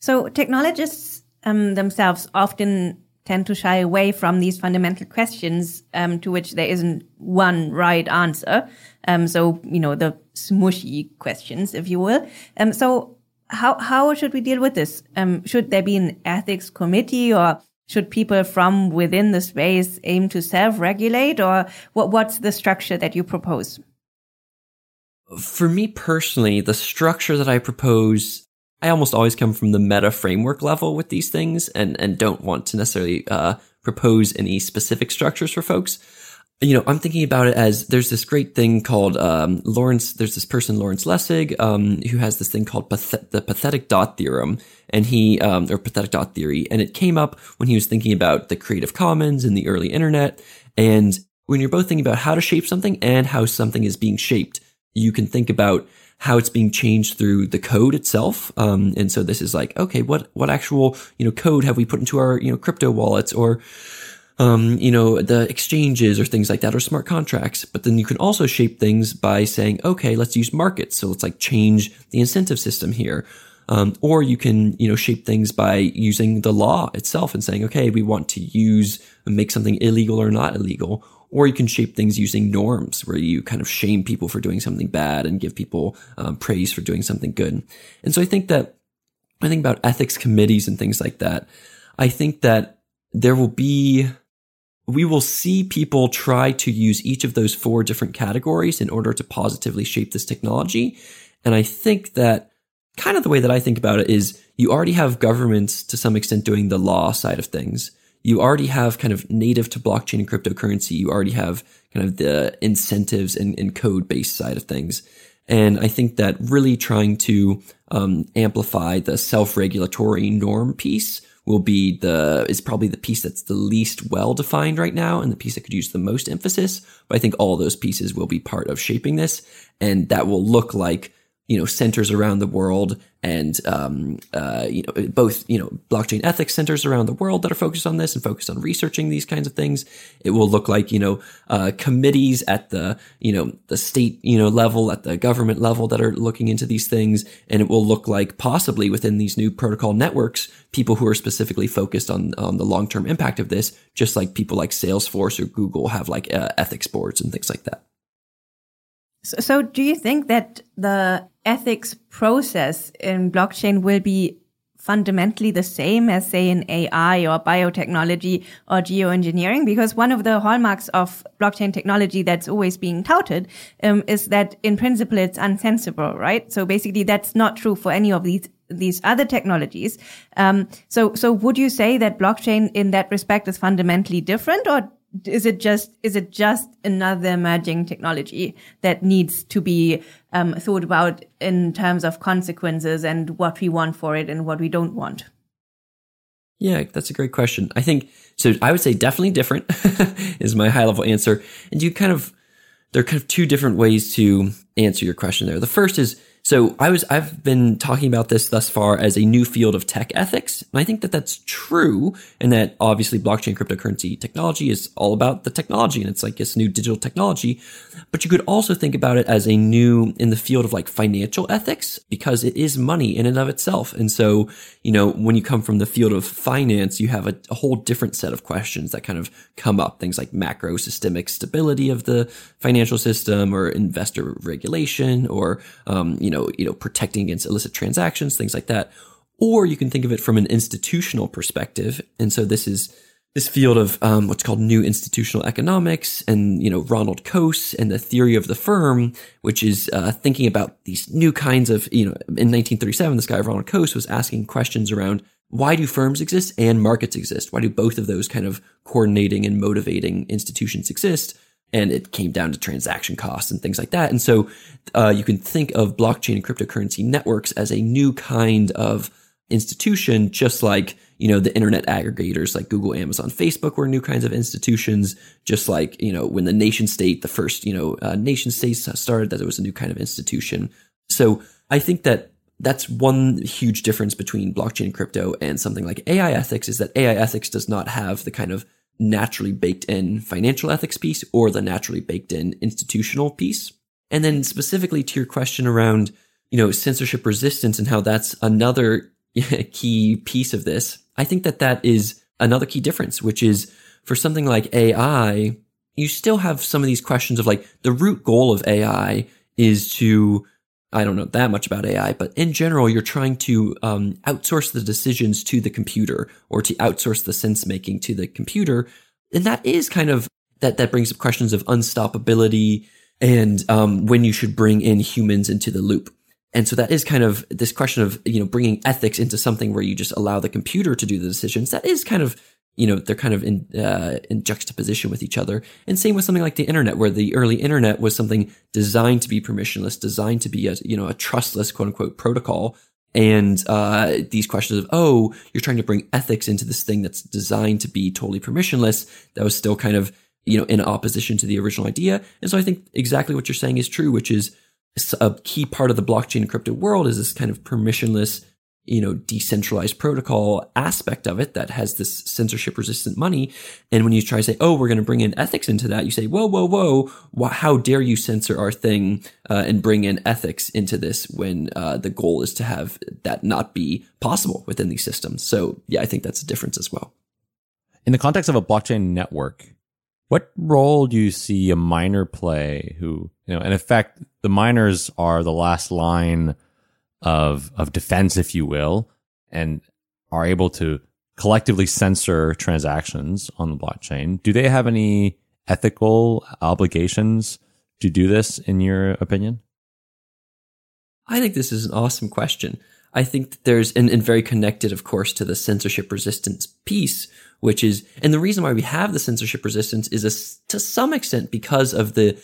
So technologists um, themselves often tend to shy away from these fundamental questions um, to which there isn't one right answer. Um, so, you know, the smushy questions, if you will. Um, so how, how should we deal with this? Um, should there be an ethics committee or should people from within the space aim to self-regulate or what, what's the structure that you propose? For me personally, the structure that I propose I almost always come from the meta framework level with these things and, and don't want to necessarily uh, propose any specific structures for folks. You know, I'm thinking about it as there's this great thing called um, Lawrence. There's this person Lawrence Lessig um, who has this thing called the pathetic dot theorem, and he um, or pathetic dot theory, and it came up when he was thinking about the Creative Commons and the early internet. And when you're both thinking about how to shape something and how something is being shaped, you can think about how it's being changed through the code itself. Um, and so this is like, okay, what, what actual, you know, code have we put into our, you know, crypto wallets or, um, you know, the exchanges or things like that or smart contracts. But then you can also shape things by saying, okay, let's use markets. So let's like change the incentive system here. Um, or you can, you know, shape things by using the law itself and saying, okay, we want to use, make something illegal or not illegal or you can shape things using norms where you kind of shame people for doing something bad and give people um, praise for doing something good. And so I think that I think about ethics committees and things like that. I think that there will be we will see people try to use each of those four different categories in order to positively shape this technology. And I think that kind of the way that I think about it is you already have governments to some extent doing the law side of things you already have kind of native to blockchain and cryptocurrency. You already have kind of the incentives and, and code based side of things. And I think that really trying to um, amplify the self regulatory norm piece will be the is probably the piece that's the least well defined right now and the piece that could use the most emphasis. But I think all those pieces will be part of shaping this, and that will look like you know centers around the world and um, uh, you know both you know blockchain ethics centers around the world that are focused on this and focused on researching these kinds of things. It will look like you know uh, committees at the you know the state you know level at the government level that are looking into these things, and it will look like possibly within these new protocol networks people who are specifically focused on on the long term impact of this, just like people like Salesforce or Google have like uh, ethics boards and things like that. So, so, do you think that the ethics process in blockchain will be fundamentally the same as say in AI or biotechnology or geoengineering? Because one of the hallmarks of blockchain technology that's always being touted um, is that in principle it's unsensible, right? So basically that's not true for any of these these other technologies. Um, so so would you say that blockchain in that respect is fundamentally different, or is it just is it just another emerging technology that needs to be um, thought about in terms of consequences and what we want for it and what we don't want? Yeah, that's a great question. I think so. I would say definitely different (laughs) is my high level answer. And you kind of there are kind of two different ways to answer your question there. The first is so I was, I've been talking about this thus far as a new field of tech ethics. And I think that that's true and that obviously blockchain cryptocurrency technology is all about the technology and it's like this new digital technology. But you could also think about it as a new in the field of like financial ethics because it is money in and of itself. And so, you know, when you come from the field of finance, you have a, a whole different set of questions that kind of come up. Things like macro systemic stability of the financial system or investor regulation or, um, you know, know, you know, protecting against illicit transactions, things like that. Or you can think of it from an institutional perspective. And so this is this field of um, what's called new institutional economics and, you know, Ronald Coase and the theory of the firm, which is uh, thinking about these new kinds of, you know, in 1937, this guy, Ronald Coase, was asking questions around why do firms exist and markets exist? Why do both of those kind of coordinating and motivating institutions exist? And it came down to transaction costs and things like that. And so uh, you can think of blockchain and cryptocurrency networks as a new kind of institution, just like you know the internet aggregators like Google, Amazon, Facebook were new kinds of institutions. Just like you know when the nation state, the first you know uh, nation states started, that it was a new kind of institution. So I think that that's one huge difference between blockchain and crypto and something like AI ethics is that AI ethics does not have the kind of naturally baked in financial ethics piece or the naturally baked in institutional piece. And then specifically to your question around, you know, censorship resistance and how that's another (laughs) key piece of this. I think that that is another key difference, which is for something like AI, you still have some of these questions of like the root goal of AI is to I don't know that much about AI, but in general, you're trying to um, outsource the decisions to the computer or to outsource the sense making to the computer. And that is kind of that, that brings up questions of unstoppability and um, when you should bring in humans into the loop. And so that is kind of this question of, you know, bringing ethics into something where you just allow the computer to do the decisions. That is kind of you know they're kind of in uh, in juxtaposition with each other. And same with something like the internet where the early internet was something designed to be permissionless designed to be a you know a trustless quote unquote protocol. And uh, these questions of oh you're trying to bring ethics into this thing that's designed to be totally permissionless that was still kind of you know in opposition to the original idea. And so i think exactly what you're saying is true which is a key part of the blockchain and crypto world is this kind of permissionless you know, decentralized protocol aspect of it that has this censorship resistant money. And when you try to say, oh, we're going to bring in ethics into that, you say, whoa, whoa, whoa, how dare you censor our thing uh, and bring in ethics into this when uh, the goal is to have that not be possible within these systems. So yeah, I think that's a difference as well. In the context of a blockchain network, what role do you see a miner play who, you know, in effect, the miners are the last line of of defense, if you will, and are able to collectively censor transactions on the blockchain. Do they have any ethical obligations to do this, in your opinion? I think this is an awesome question. I think that there's, and, and very connected, of course, to the censorship resistance piece, which is, and the reason why we have the censorship resistance is a, to some extent because of the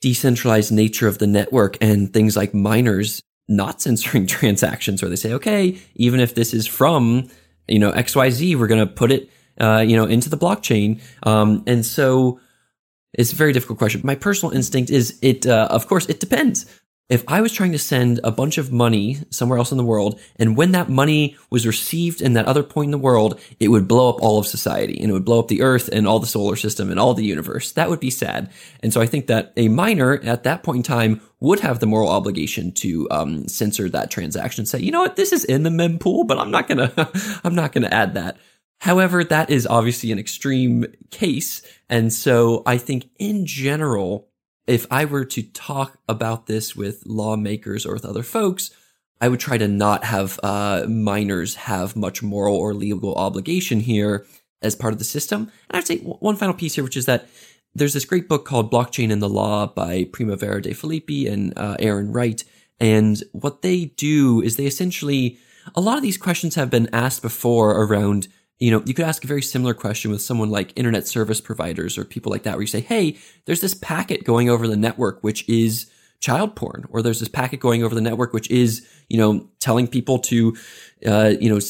decentralized nature of the network and things like miners not censoring (laughs) transactions where they say, okay, even if this is from, you know, XYZ, we're going to put it, uh, you know, into the blockchain. Um, and so it's a very difficult question. My personal instinct is it, uh, of course, it depends if I was trying to send a bunch of money somewhere else in the world, and when that money was received in that other point in the world, it would blow up all of society and it would blow up the earth and all the solar system and all the universe. That would be sad. And so I think that a miner at that point in time would have the moral obligation to um, censor that transaction. Say, you know what, this is in the mempool, but I'm not gonna, (laughs) I'm not gonna add that. However, that is obviously an extreme case. And so I think in general, if I were to talk about this with lawmakers or with other folks, I would try to not have uh, miners have much moral or legal obligation here as part of the system. And I'd say one final piece here, which is that there's this great book called Blockchain and the Law by Primavera de Filippi and uh, Aaron Wright. And what they do is they essentially, a lot of these questions have been asked before around you know, you could ask a very similar question with someone like internet service providers or people like that, where you say, Hey, there's this packet going over the network, which is child porn, or there's this packet going over the network, which is, you know, telling people to, uh, you know,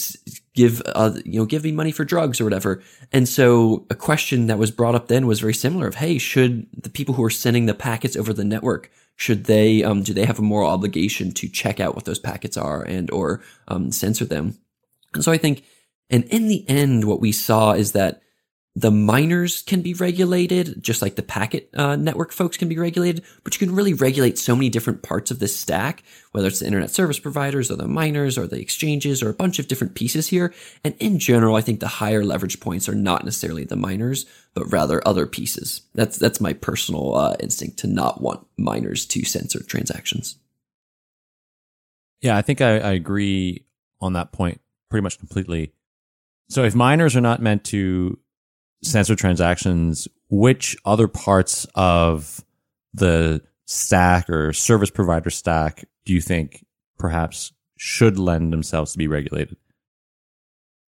give, uh, you know, give me money for drugs or whatever. And so a question that was brought up then was very similar of, Hey, should the people who are sending the packets over the network, should they, um, do they have a moral obligation to check out what those packets are and, or, um, censor them? And so I think, and in the end, what we saw is that the miners can be regulated, just like the packet uh, network folks can be regulated, but you can really regulate so many different parts of this stack, whether it's the internet service providers or the miners or the exchanges or a bunch of different pieces here. And in general, I think the higher leverage points are not necessarily the miners, but rather other pieces. That's, that's my personal uh, instinct to not want miners to censor transactions. Yeah, I think I, I agree on that point pretty much completely. So if miners are not meant to censor transactions, which other parts of the stack or service provider stack do you think perhaps should lend themselves to be regulated?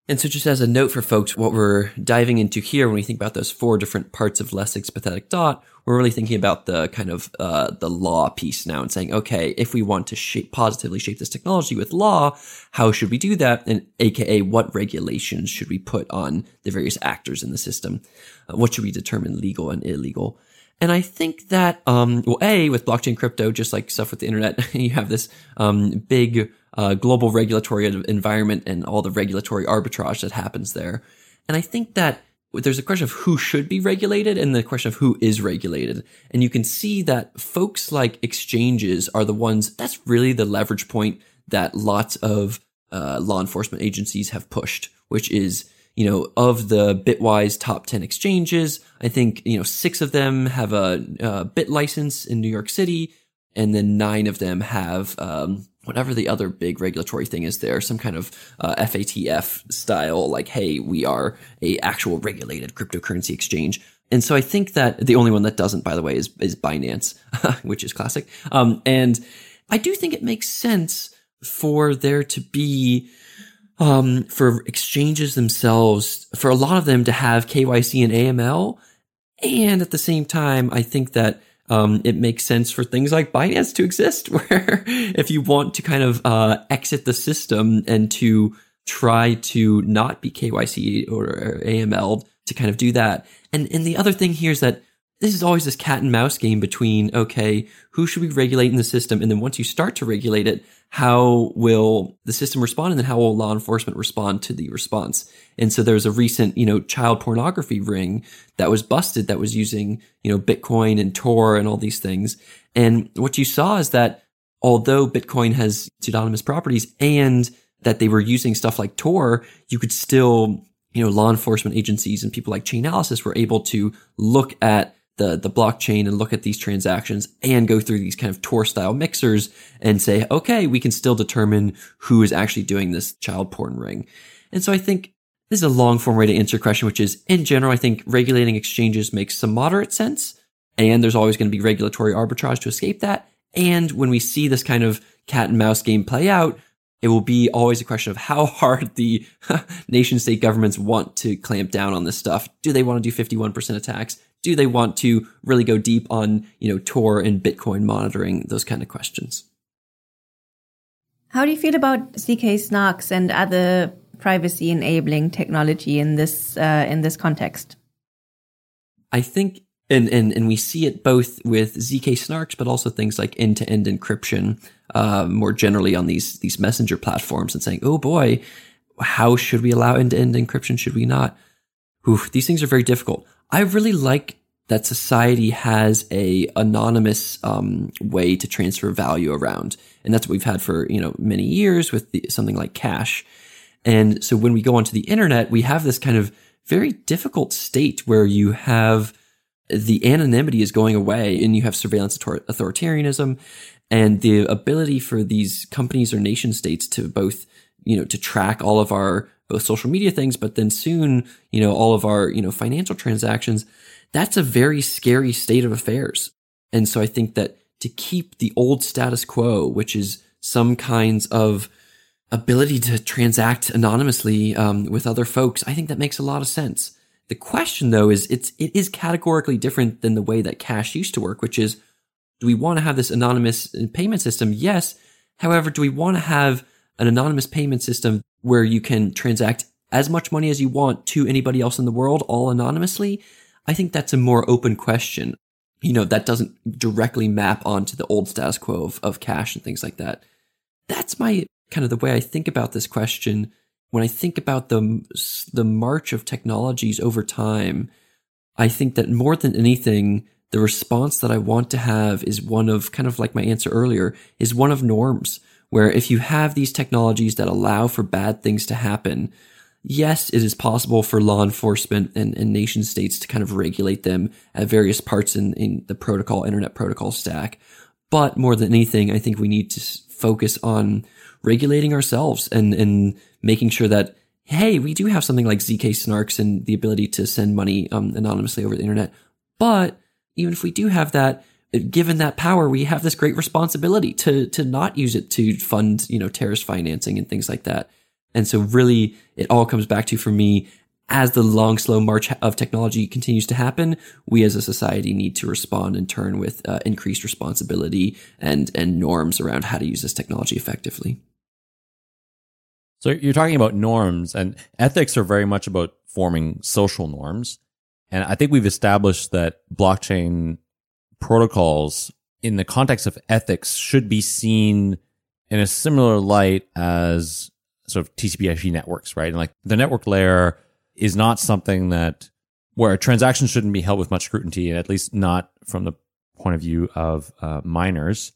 And so, just as a note for folks, what we're diving into here, when we think about those four different parts of Lessig's pathetic dot, we're really thinking about the kind of uh, the law piece now and saying, okay, if we want to shape positively shape this technology with law, how should we do that? And AKA, what regulations should we put on the various actors in the system? Uh, what should we determine legal and illegal? And I think that, um, well, A, with blockchain crypto, just like stuff with the internet, (laughs) you have this um, big uh, global regulatory environment and all the regulatory arbitrage that happens there. And I think that there's a question of who should be regulated and the question of who is regulated. And you can see that folks like exchanges are the ones that's really the leverage point that lots of uh, law enforcement agencies have pushed, which is, you know, of the Bitwise top 10 exchanges, I think, you know, six of them have a, a BitLicense in New York City, and then nine of them have um, whatever the other big regulatory thing is there, some kind of uh, FATF style, like, hey, we are a actual regulated cryptocurrency exchange. And so I think that the only one that doesn't, by the way, is, is Binance, (laughs) which is classic. Um, and I do think it makes sense for there to be, um, for exchanges themselves, for a lot of them to have KYC and AML. And at the same time, I think that um, it makes sense for things like Binance to exist, (laughs) where if you want to kind of uh, exit the system and to try to not be KYC or AML to kind of do that. And and the other thing here is that this is always this cat and mouse game between okay, who should we regulate in the system, and then once you start to regulate it, how will the system respond and then how will law enforcement respond to the response. And so there's a recent you know child pornography ring that was busted that was using you know bitcoin and tor and all these things. And what you saw is that although bitcoin has pseudonymous properties and that they were using stuff like tor you could still you know law enforcement agencies and people like chainalysis were able to look at the, the blockchain and look at these transactions and go through these kind of Tor style mixers and say, okay, we can still determine who is actually doing this child porn ring. And so I think this is a long form way to answer your question, which is in general, I think regulating exchanges makes some moderate sense. And there's always going to be regulatory arbitrage to escape that. And when we see this kind of cat and mouse game play out, it will be always a question of how (laughs) hard the (laughs) nation state governments want to clamp down on this stuff. Do they want to do 51% attacks? Do they want to really go deep on, you know, Tor and Bitcoin monitoring, those kind of questions. How do you feel about ZK snarks and other privacy enabling technology in this uh, in this context? I think and, and and we see it both with zk snarks, but also things like end to end encryption, uh, more generally on these these messenger platforms, and saying, "Oh boy, how should we allow end to end encryption? Should we not?" Oof, these things are very difficult. I really like that society has a anonymous um, way to transfer value around, and that's what we've had for you know many years with the, something like cash. And so when we go onto the internet, we have this kind of very difficult state where you have the anonymity is going away, and you have surveillance authoritarianism, and the ability for these companies or nation states to both you know to track all of our both social media things, but then soon, you know, all of our, you know, financial transactions, that's a very scary state of affairs. And so I think that to keep the old status quo, which is some kinds of ability to transact anonymously um, with other folks, I think that makes a lot of sense. The question though is it's it is categorically different than the way that cash used to work, which is do we want to have this anonymous payment system? Yes. However, do we want to have an anonymous payment system where you can transact as much money as you want to anybody else in the world all anonymously? I think that's a more open question. You know, that doesn't directly map onto the old status quo of, of cash and things like that. That's my kind of the way I think about this question. When I think about the, the march of technologies over time, I think that more than anything, the response that I want to have is one of kind of like my answer earlier is one of norms where if you have these technologies that allow for bad things to happen, yes, it is possible for law enforcement and, and nation states to kind of regulate them at various parts in, in the protocol, internet protocol stack. But more than anything, I think we need to focus on regulating ourselves and, and making sure that, hey, we do have something like ZK snarks and the ability to send money um, anonymously over the internet. But even if we do have that, given that power, we have this great responsibility to to not use it to fund, you know, terrorist financing and things like that. And so really it all comes back to for me as the long slow march of technology continues to happen, we as a society need to respond in turn with uh, increased responsibility and and norms around how to use this technology effectively. So you're talking about norms and ethics are very much about forming social norms. And I think we've established that blockchain protocols in the context of ethics should be seen in a similar light as sort of TCP/IP networks, right? And like the network layer is not something that where a transaction shouldn't be held with much scrutiny, and at least not from the point of view of uh, miners.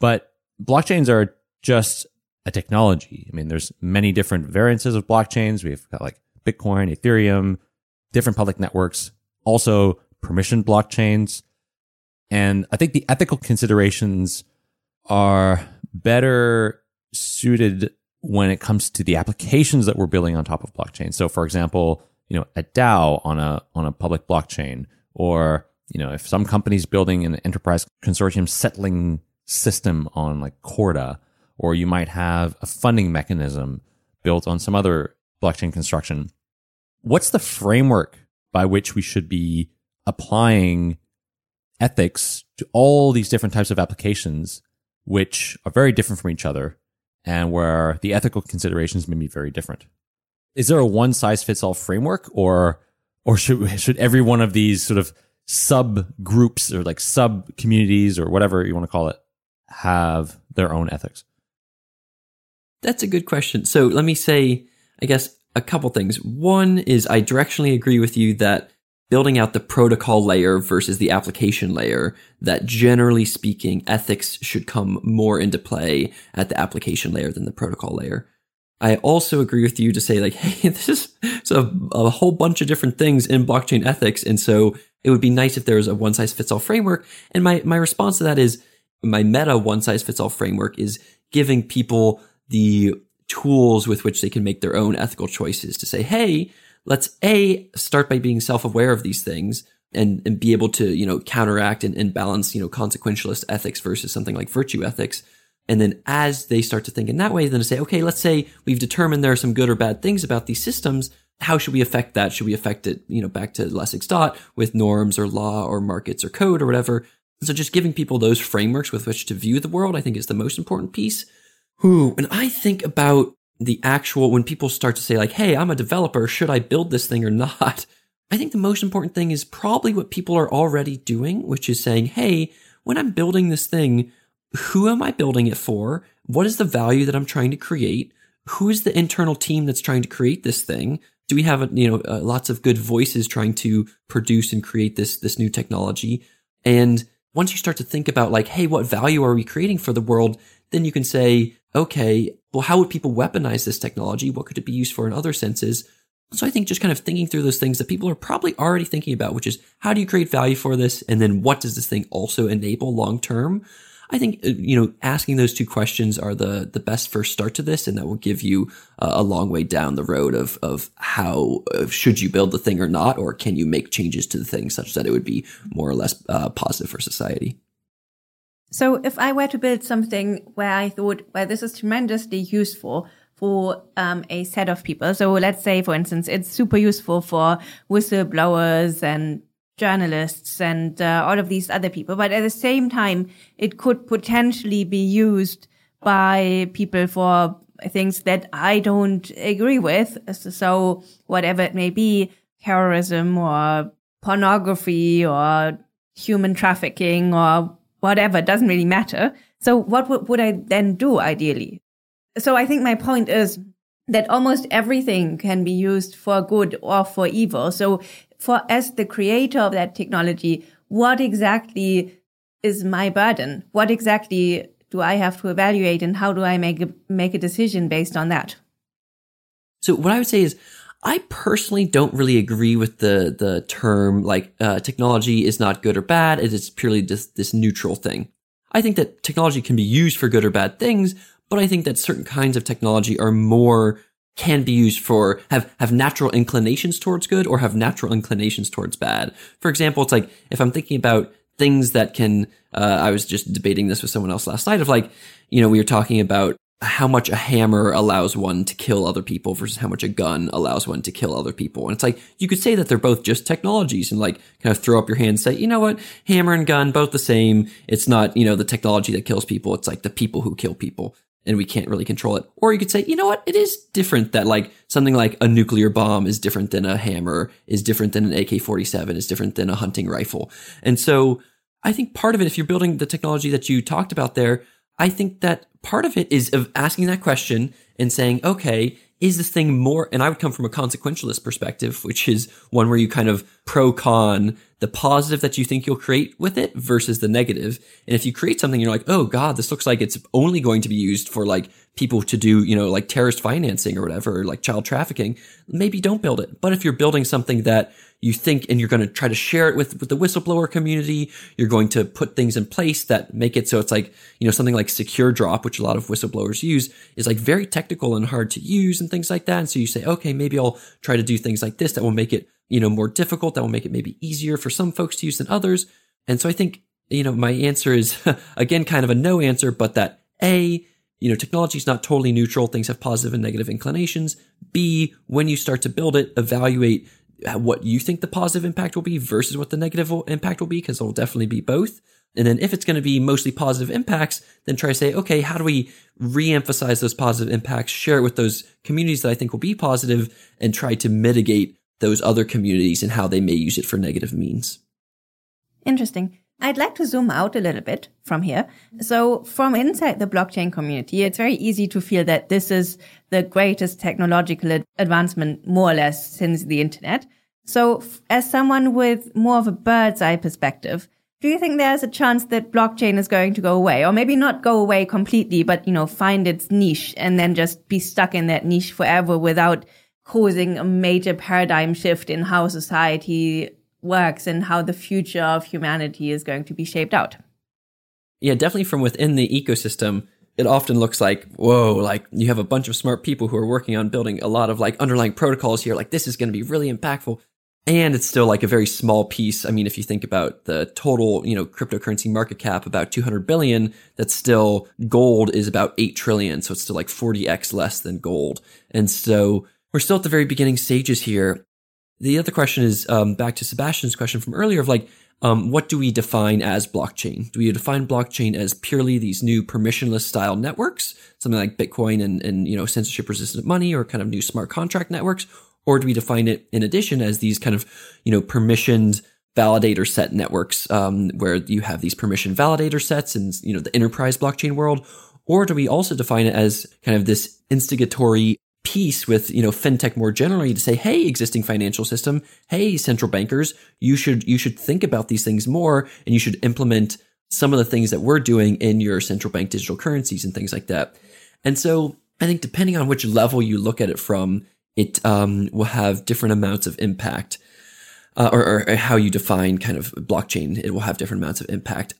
But blockchains are just a technology. I mean, there's many different variances of blockchains. We've got like Bitcoin, Ethereum, different public networks, also permissioned blockchains. And I think the ethical considerations are better suited when it comes to the applications that we're building on top of blockchain. So for example, you know, a DAO on a on a public blockchain or you know, if some company's building an enterprise consortium settling system on like Corda, or you might have a funding mechanism built on some other blockchain construction. What's the framework by which we should be applying ethics to all these different types of applications, which are very different from each other and where the ethical considerations may be very different. Is there a one size fits all framework or, or should, should every one of these sort of sub groups or like sub communities or whatever you want to call it have their own ethics? That's a good question. So let me say, I guess, a couple things. One is I directionally agree with you that building out the protocol layer versus the application layer, that generally speaking, ethics should come more into play at the application layer than the protocol layer. I also agree with you to say like, (laughs) hey, this is a, a whole bunch of different things in blockchain ethics. And so it would be nice if there was a one size fits all framework. And my, my response to that is my meta one size fits all framework is giving people the tools with which they can make their own ethical choices to say, hey, let's A, start by being self aware of these things and, and be able to, you know, counteract and, and balance, you know, consequentialist ethics versus something like virtue ethics. And then as they start to think in that way, then to say, okay, let's say we've determined there are some good or bad things about these systems. How should we affect that? Should we affect it, you know, back to Lessig's dot with norms or law or markets or code or whatever? So just giving people those frameworks with which to view the world, I think is the most important piece. Who, when I think about the actual, when people start to say like, Hey, I'm a developer. Should I build this thing or not? (laughs) I think the most important thing is probably what people are already doing, which is saying, Hey, when I'm building this thing, who am I building it for? What is the value that I'm trying to create? Who is the internal team that's trying to create this thing? Do we have, you know, uh, lots of good voices trying to produce and create this, this new technology? And once you start to think about like, Hey, what value are we creating for the world? Then you can say, okay, well, how would people weaponize this technology? What could it be used for in other senses? So I think just kind of thinking through those things that people are probably already thinking about, which is how do you create value for this? And then what does this thing also enable long term? I think, uh, you know, asking those two questions are the, the best first start to this. And that will give you a long way down the road of, of how uh, should you build the thing or not? Or can you make changes to the thing such that it would be more or less uh, positive for society? So if I were to build something where I thought, well, this is tremendously useful, for um, a set of people. So let's say, for instance, it's super useful for whistleblowers and journalists and uh, all of these other people. But at the same time, it could potentially be used by people for things that I don't agree with. So whatever it may be, terrorism or pornography or human trafficking or whatever, doesn't really matter. So what would, would I then do ideally? So I think my point is that almost everything can be used for good or for evil. So for as the creator of that technology, what exactly is my burden? What exactly do I have to evaluate and how do I make a, make a decision based on that? So what I would say is I personally don't really agree with the the term like uh, technology is not good or bad. It is purely just this neutral thing. I think that technology can be used for good or bad things, but I think that certain kinds of technology are more can be used for have have natural inclinations towards good or have natural inclinations towards bad. For example, it's like if I'm thinking about things that can uh, I was just debating this with someone else last night of like, you know, we were talking about how much a hammer allows one to kill other people versus how much a gun allows one to kill other people. And it's like, you could say that they're both just technologies and like kind of throw up your hand and say, you know what? Hammer and gun, both the same. It's not, you know, the technology that kills people. It's like the people who kill people and we can't really control it. Or you could say, you know what? It is different that like something like a nuclear bomb is different than a hammer, is different than an AK-47, is different than a hunting rifle. And so I think part of it, if you're building the technology that you talked about there, I think that part of it is of asking that question and saying, okay, is this thing more, and I would come from a consequentialist perspective, which is one where you kind of pro con the positive that you think you'll create with it versus the negative. And if you create something, you're like, oh God, this looks like it's only going to be used for like people to do, you know, like terrorist financing or whatever, like child trafficking, maybe don't build it. But if you're building something that you think and you're going to try to share it with, with the whistleblower community. You're going to put things in place that make it so it's like, you know, something like SecureDrop, which a lot of whistleblowers use is like very technical and hard to use and things like that. And so you say, okay, maybe I'll try to do things like this that will make it, you know, more difficult. That will make it maybe easier for some folks to use than others. And so I think, you know, my answer is (laughs) again, kind of a no answer, but that A, you know, technology is not totally neutral. Things have positive and negative inclinations. B, when you start to build it, evaluate what you think the positive impact will be versus what the negative impact will be, because it'll definitely be both. And then if it's going to be mostly positive impacts, then try to say, okay, how do we re-emphasize those positive impacts, share it with those communities that I think will be positive and try to mitigate those other communities and how they may use it for negative means. Interesting. I'd like to zoom out a little bit from here. So from inside the blockchain community, it's very easy to feel that this is the greatest technological advancement more or less since the internet. So as someone with more of a bird's eye perspective, do you think there's a chance that blockchain is going to go away or maybe not go away completely, but, you know, find its niche and then just be stuck in that niche forever without causing a major paradigm shift in how society works and how the future of humanity is going to be shaped out. Yeah, definitely from within the ecosystem, it often looks like, whoa, like you have a bunch of smart people who are working on building a lot of like underlying protocols here. Like this is going to be really impactful. And it's still like a very small piece. I mean, if you think about the total, you know, cryptocurrency market cap, about 200 billion, that's still gold is about 8 trillion. So it's still like 40x less than gold. And so we're still at the very beginning stages here. The other question is um, back to Sébastien's question from earlier of like, um, what do we define as blockchain? Do we define blockchain as purely these new permissionless style networks, something like Bitcoin and, and you know censorship resistant money, or kind of new smart contract networks, or do we define it in addition as these kind of you know permissioned validator set networks, um, where you have these permission validator sets in you know the enterprise blockchain world, or do we also define it as kind of this instigatory piece with, you know, fintech more generally to say, Hey, existing financial system. Hey, central bankers, you should, you should think about these things more and you should implement some of the things that we're doing in your central bank digital currencies and things like that. And so I think depending on which level you look at it from, it um, will have different amounts of impact. Uh, or, or how you define kind of blockchain, it will have different amounts of impact.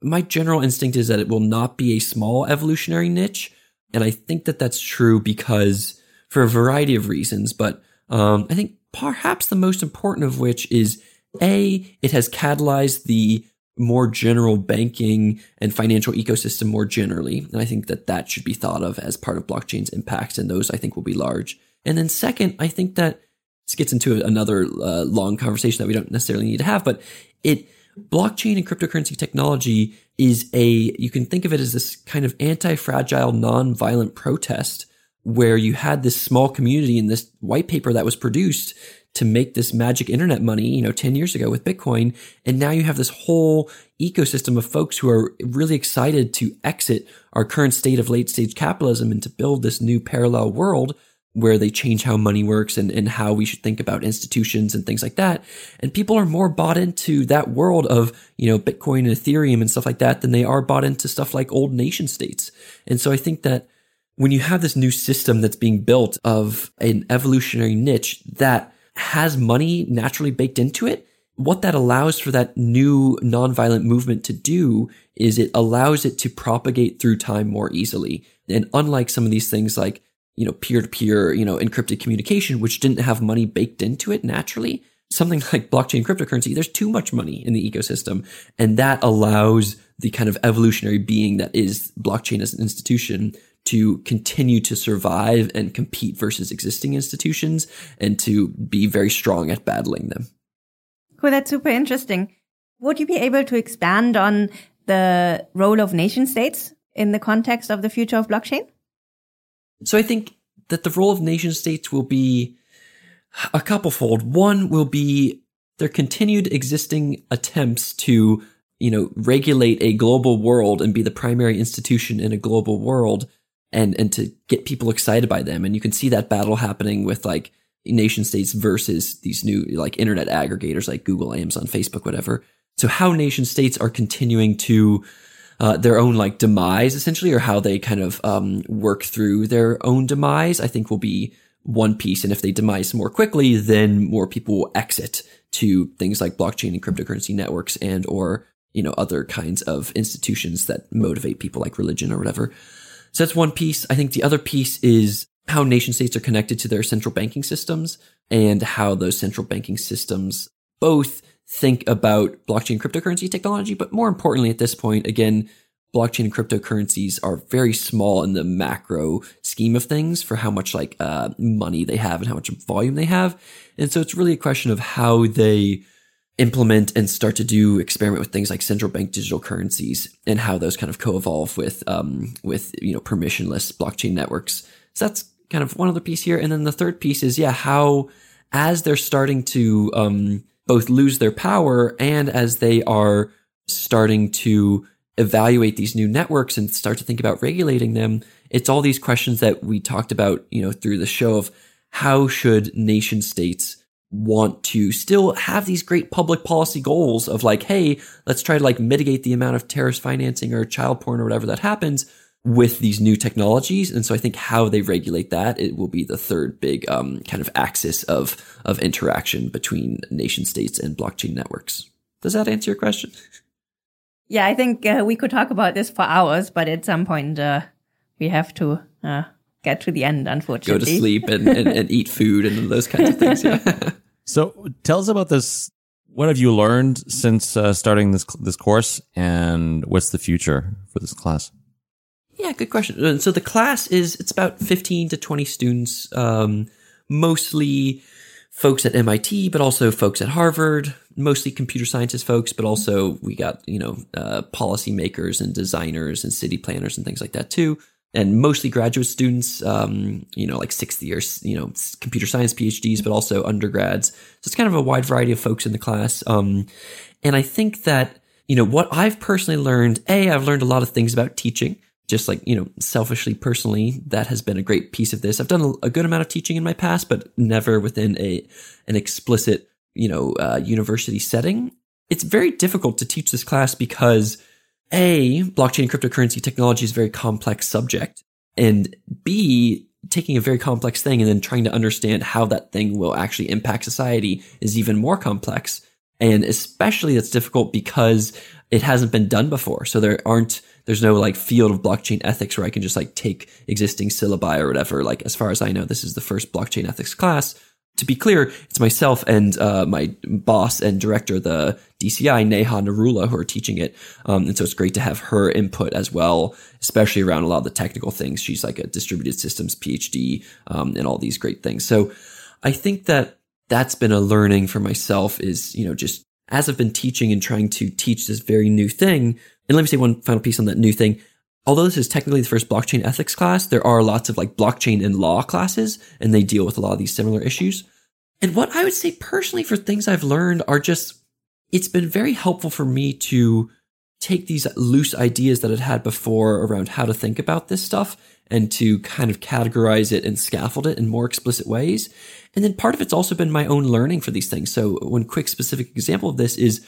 My general instinct is that it will not be a small evolutionary niche and I think that that's true because for a variety of reasons, but um, I think perhaps the most important of which is A, it has catalyzed the more general banking and financial ecosystem more generally. And I think that that should be thought of as part of blockchain's impacts. And those I think will be large. And then second, I think that this gets into another uh, long conversation that we don't necessarily need to have, but it, blockchain and cryptocurrency technology is a, you can think of it as this kind of anti-fragile, non-violent protest where you had this small community in this white paper that was produced to make this magic internet money, you know, 10 years ago with Bitcoin. And now you have this whole ecosystem of folks who are really excited to exit our current state of late stage capitalism and to build this new parallel world where they change how money works and, and how we should think about institutions and things like that. And people are more bought into that world of, you know, Bitcoin and Ethereum and stuff like that than they are bought into stuff like old nation states. And so I think that when you have this new system that's being built of an evolutionary niche that has money naturally baked into it, what that allows for that new nonviolent movement to do is it allows it to propagate through time more easily. And unlike some of these things like, you know, peer to peer, you know, encrypted communication, which didn't have money baked into it naturally, something (laughs) like blockchain cryptocurrency, there's too much money in the ecosystem. And that allows the kind of evolutionary being that is blockchain as an institution to continue to survive and compete versus existing institutions and to be very strong at battling them. Cool, that's super interesting. Would you be able to expand on the role of nation states in the context of the future of blockchain? So I think that the role of nation states will be a couplefold. One will be their continued existing attempts to, you know, regulate a global world and be the primary institution in a global world and and to get people excited by them. And you can see that battle happening with like nation states versus these new like internet aggregators like Google, Amazon, Facebook, whatever. So how nation states are continuing to uh, their own like demise essentially, or how they kind of um, work through their own demise, I think will be one piece. And if they demise more quickly, then more people will exit to things like blockchain and cryptocurrency networks and or you know other kinds of institutions that motivate people like religion or whatever. So that's one piece. I think the other piece is how nation states are connected to their central banking systems and how those central banking systems both think about blockchain cryptocurrency technology, but more importantly at this point, again, blockchain cryptocurrencies are very small in the macro scheme of things for how much like uh, money they have and how much volume they have. And so it's really a question of how they implement and start to do experiment with things like central bank digital currencies and how those kind of co-evolve with um, with you know permissionless blockchain networks. So that's kind of one other piece here, and then the third piece is yeah how as they're starting to um, both lose their power and as they are starting to evaluate these new networks and start to think about regulating them, it's all these questions that we talked about you know through the show of how should nation states want to still have these great public policy goals of like, hey, let's try to like mitigate the amount of terrorist financing or child porn or whatever that happens with these new technologies. And so I think how they regulate that, it will be the third big um, kind of axis of, of interaction between nation states and blockchain networks. Does that answer your question? Yeah, I think uh, we could talk about this for hours, but at some point uh, we have to uh, get to the end, unfortunately. Go to sleep and, and, and eat food and those kinds of things. Yeah. (laughs) so tell us about this. What have you learned since uh, starting this this course, and what's the future for this class? Yeah, good question. So the class is it's about fifteen to twenty students, um, mostly folks at MIT, but also folks at Harvard, mostly computer sciences folks, but also we got you know uh, policymakers and designers and city planners and things like that too and mostly graduate students, um, you know, like sixth year, you know, computer science PhDs, but also undergrads. So it's kind of a wide variety of folks in the class. Um, and I think that, you know, what I've personally learned, A, I've learned a lot of things about teaching, just like, you know, selfishly, personally, that has been a great piece of this. I've done a, good amount of teaching in my past, but never within a, an explicit, you know, uh, university setting. It's very difficult to teach this class because a, blockchain cryptocurrency technology is a very complex subject. And B, taking a very complex thing and then trying to understand how that thing will actually impact society is even more complex. And especially that's difficult because it hasn't been done before. So there aren't, there's no like field of blockchain ethics where I can just like take existing syllabi or whatever. Like as far as I know, this is the first blockchain ethics class. to be clear, it's myself and uh, my boss and director, the DCI, Neha Narula, who are teaching it. Um, and so it's great to have her input as well, especially around a lot of the technical things. She's like a distributed systems PhD um, and all these great things. So I think that that's been a learning for myself is, you know, just as I've been teaching and trying to teach this very new thing. And let me say one final piece on that new thing although this is technically the first blockchain ethics class, there are lots of like blockchain and law classes, and they deal with a lot of these similar issues. And what I would say personally for things I've learned are just, it's been very helpful for me to take these loose ideas that I'd had before around how to think about this stuff and to kind of categorize it and scaffold it in more explicit ways. And then part of it's also been my own learning for these things. So one quick specific example of this is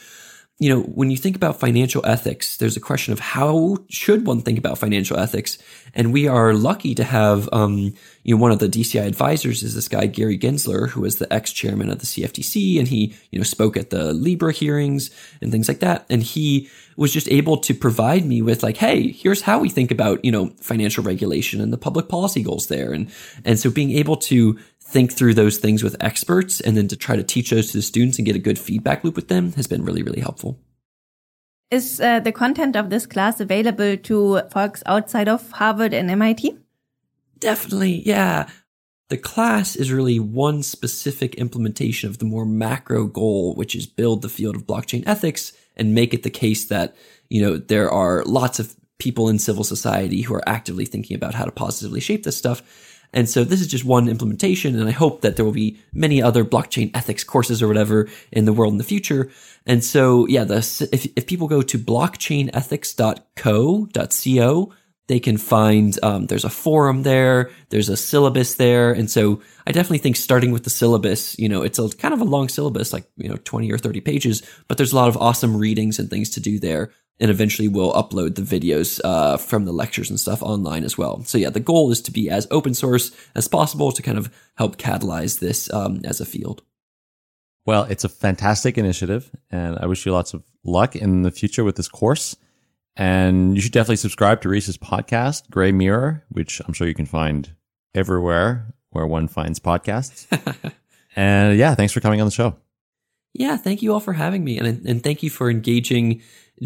you know, when you think about financial ethics, there's a question of how should one think about financial ethics? And we are lucky to have, um, you know, one of the DCI advisors is this guy, Gary Gensler, who was the ex-chairman of the CFTC. And he, you know, spoke at the Libra hearings and things like that. And he was just able to provide me with like, Hey, here's how we think about, you know, financial regulation and the public policy goals there. And, and so being able to think through those things with experts and then to try to teach those to the students and get a good feedback loop with them has been really, really helpful. Is uh, the content of this class available to folks outside of Harvard and MIT? Definitely, yeah. The class is really one specific implementation of the more macro goal, which is build the field of blockchain ethics and make it the case that, you know, there are lots of people in civil society who are actively thinking about how to positively shape this stuff and so this is just one implementation. And I hope that there will be many other blockchain ethics courses or whatever in the world in the future. And so, yeah, the, if, if people go to blockchainethics.co.co, they can find, um, there's a forum there, there's a syllabus there. And so I definitely think starting with the syllabus, you know, it's a kind of a long syllabus, like, you know, 20 or 30 pages, but there's a lot of awesome readings and things to do there and eventually we'll upload the videos uh, from the lectures and stuff online as well. So yeah, the goal is to be as open source as possible to kind of help catalyze this um, as a field. Well, it's a fantastic initiative, and I wish you lots of luck in the future with this course. And you should definitely subscribe to Rhys's podcast, Greymirror, which I'm sure you can find everywhere where one finds podcasts. (laughs) and yeah, thanks for coming on the show. Yeah, thank you all for having me, and and thank you for engaging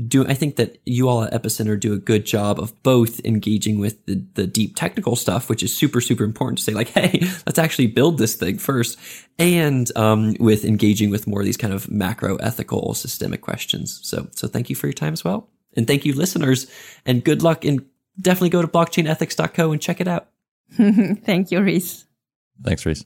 do I think that you all at Epicenter do a good job of both engaging with the, the deep technical stuff, which is super, super important to say like, (laughs) Hey, let's actually build this thing first. And, um, with engaging with more of these kind of macro ethical systemic questions. So, so thank you for your time as well. And thank you listeners and good luck and definitely go to blockchainethics.co and check it out. (laughs) thank you, Rhys. Thanks, Rhys.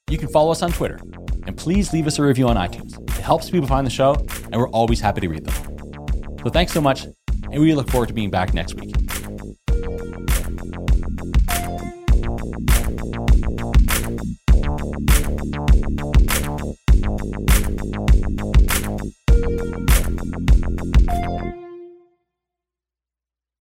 you can follow us on Twitter. And please leave us a review on iTunes. It helps people find the show, and we're always happy to read them. So thanks so much, and we look forward to being back next week.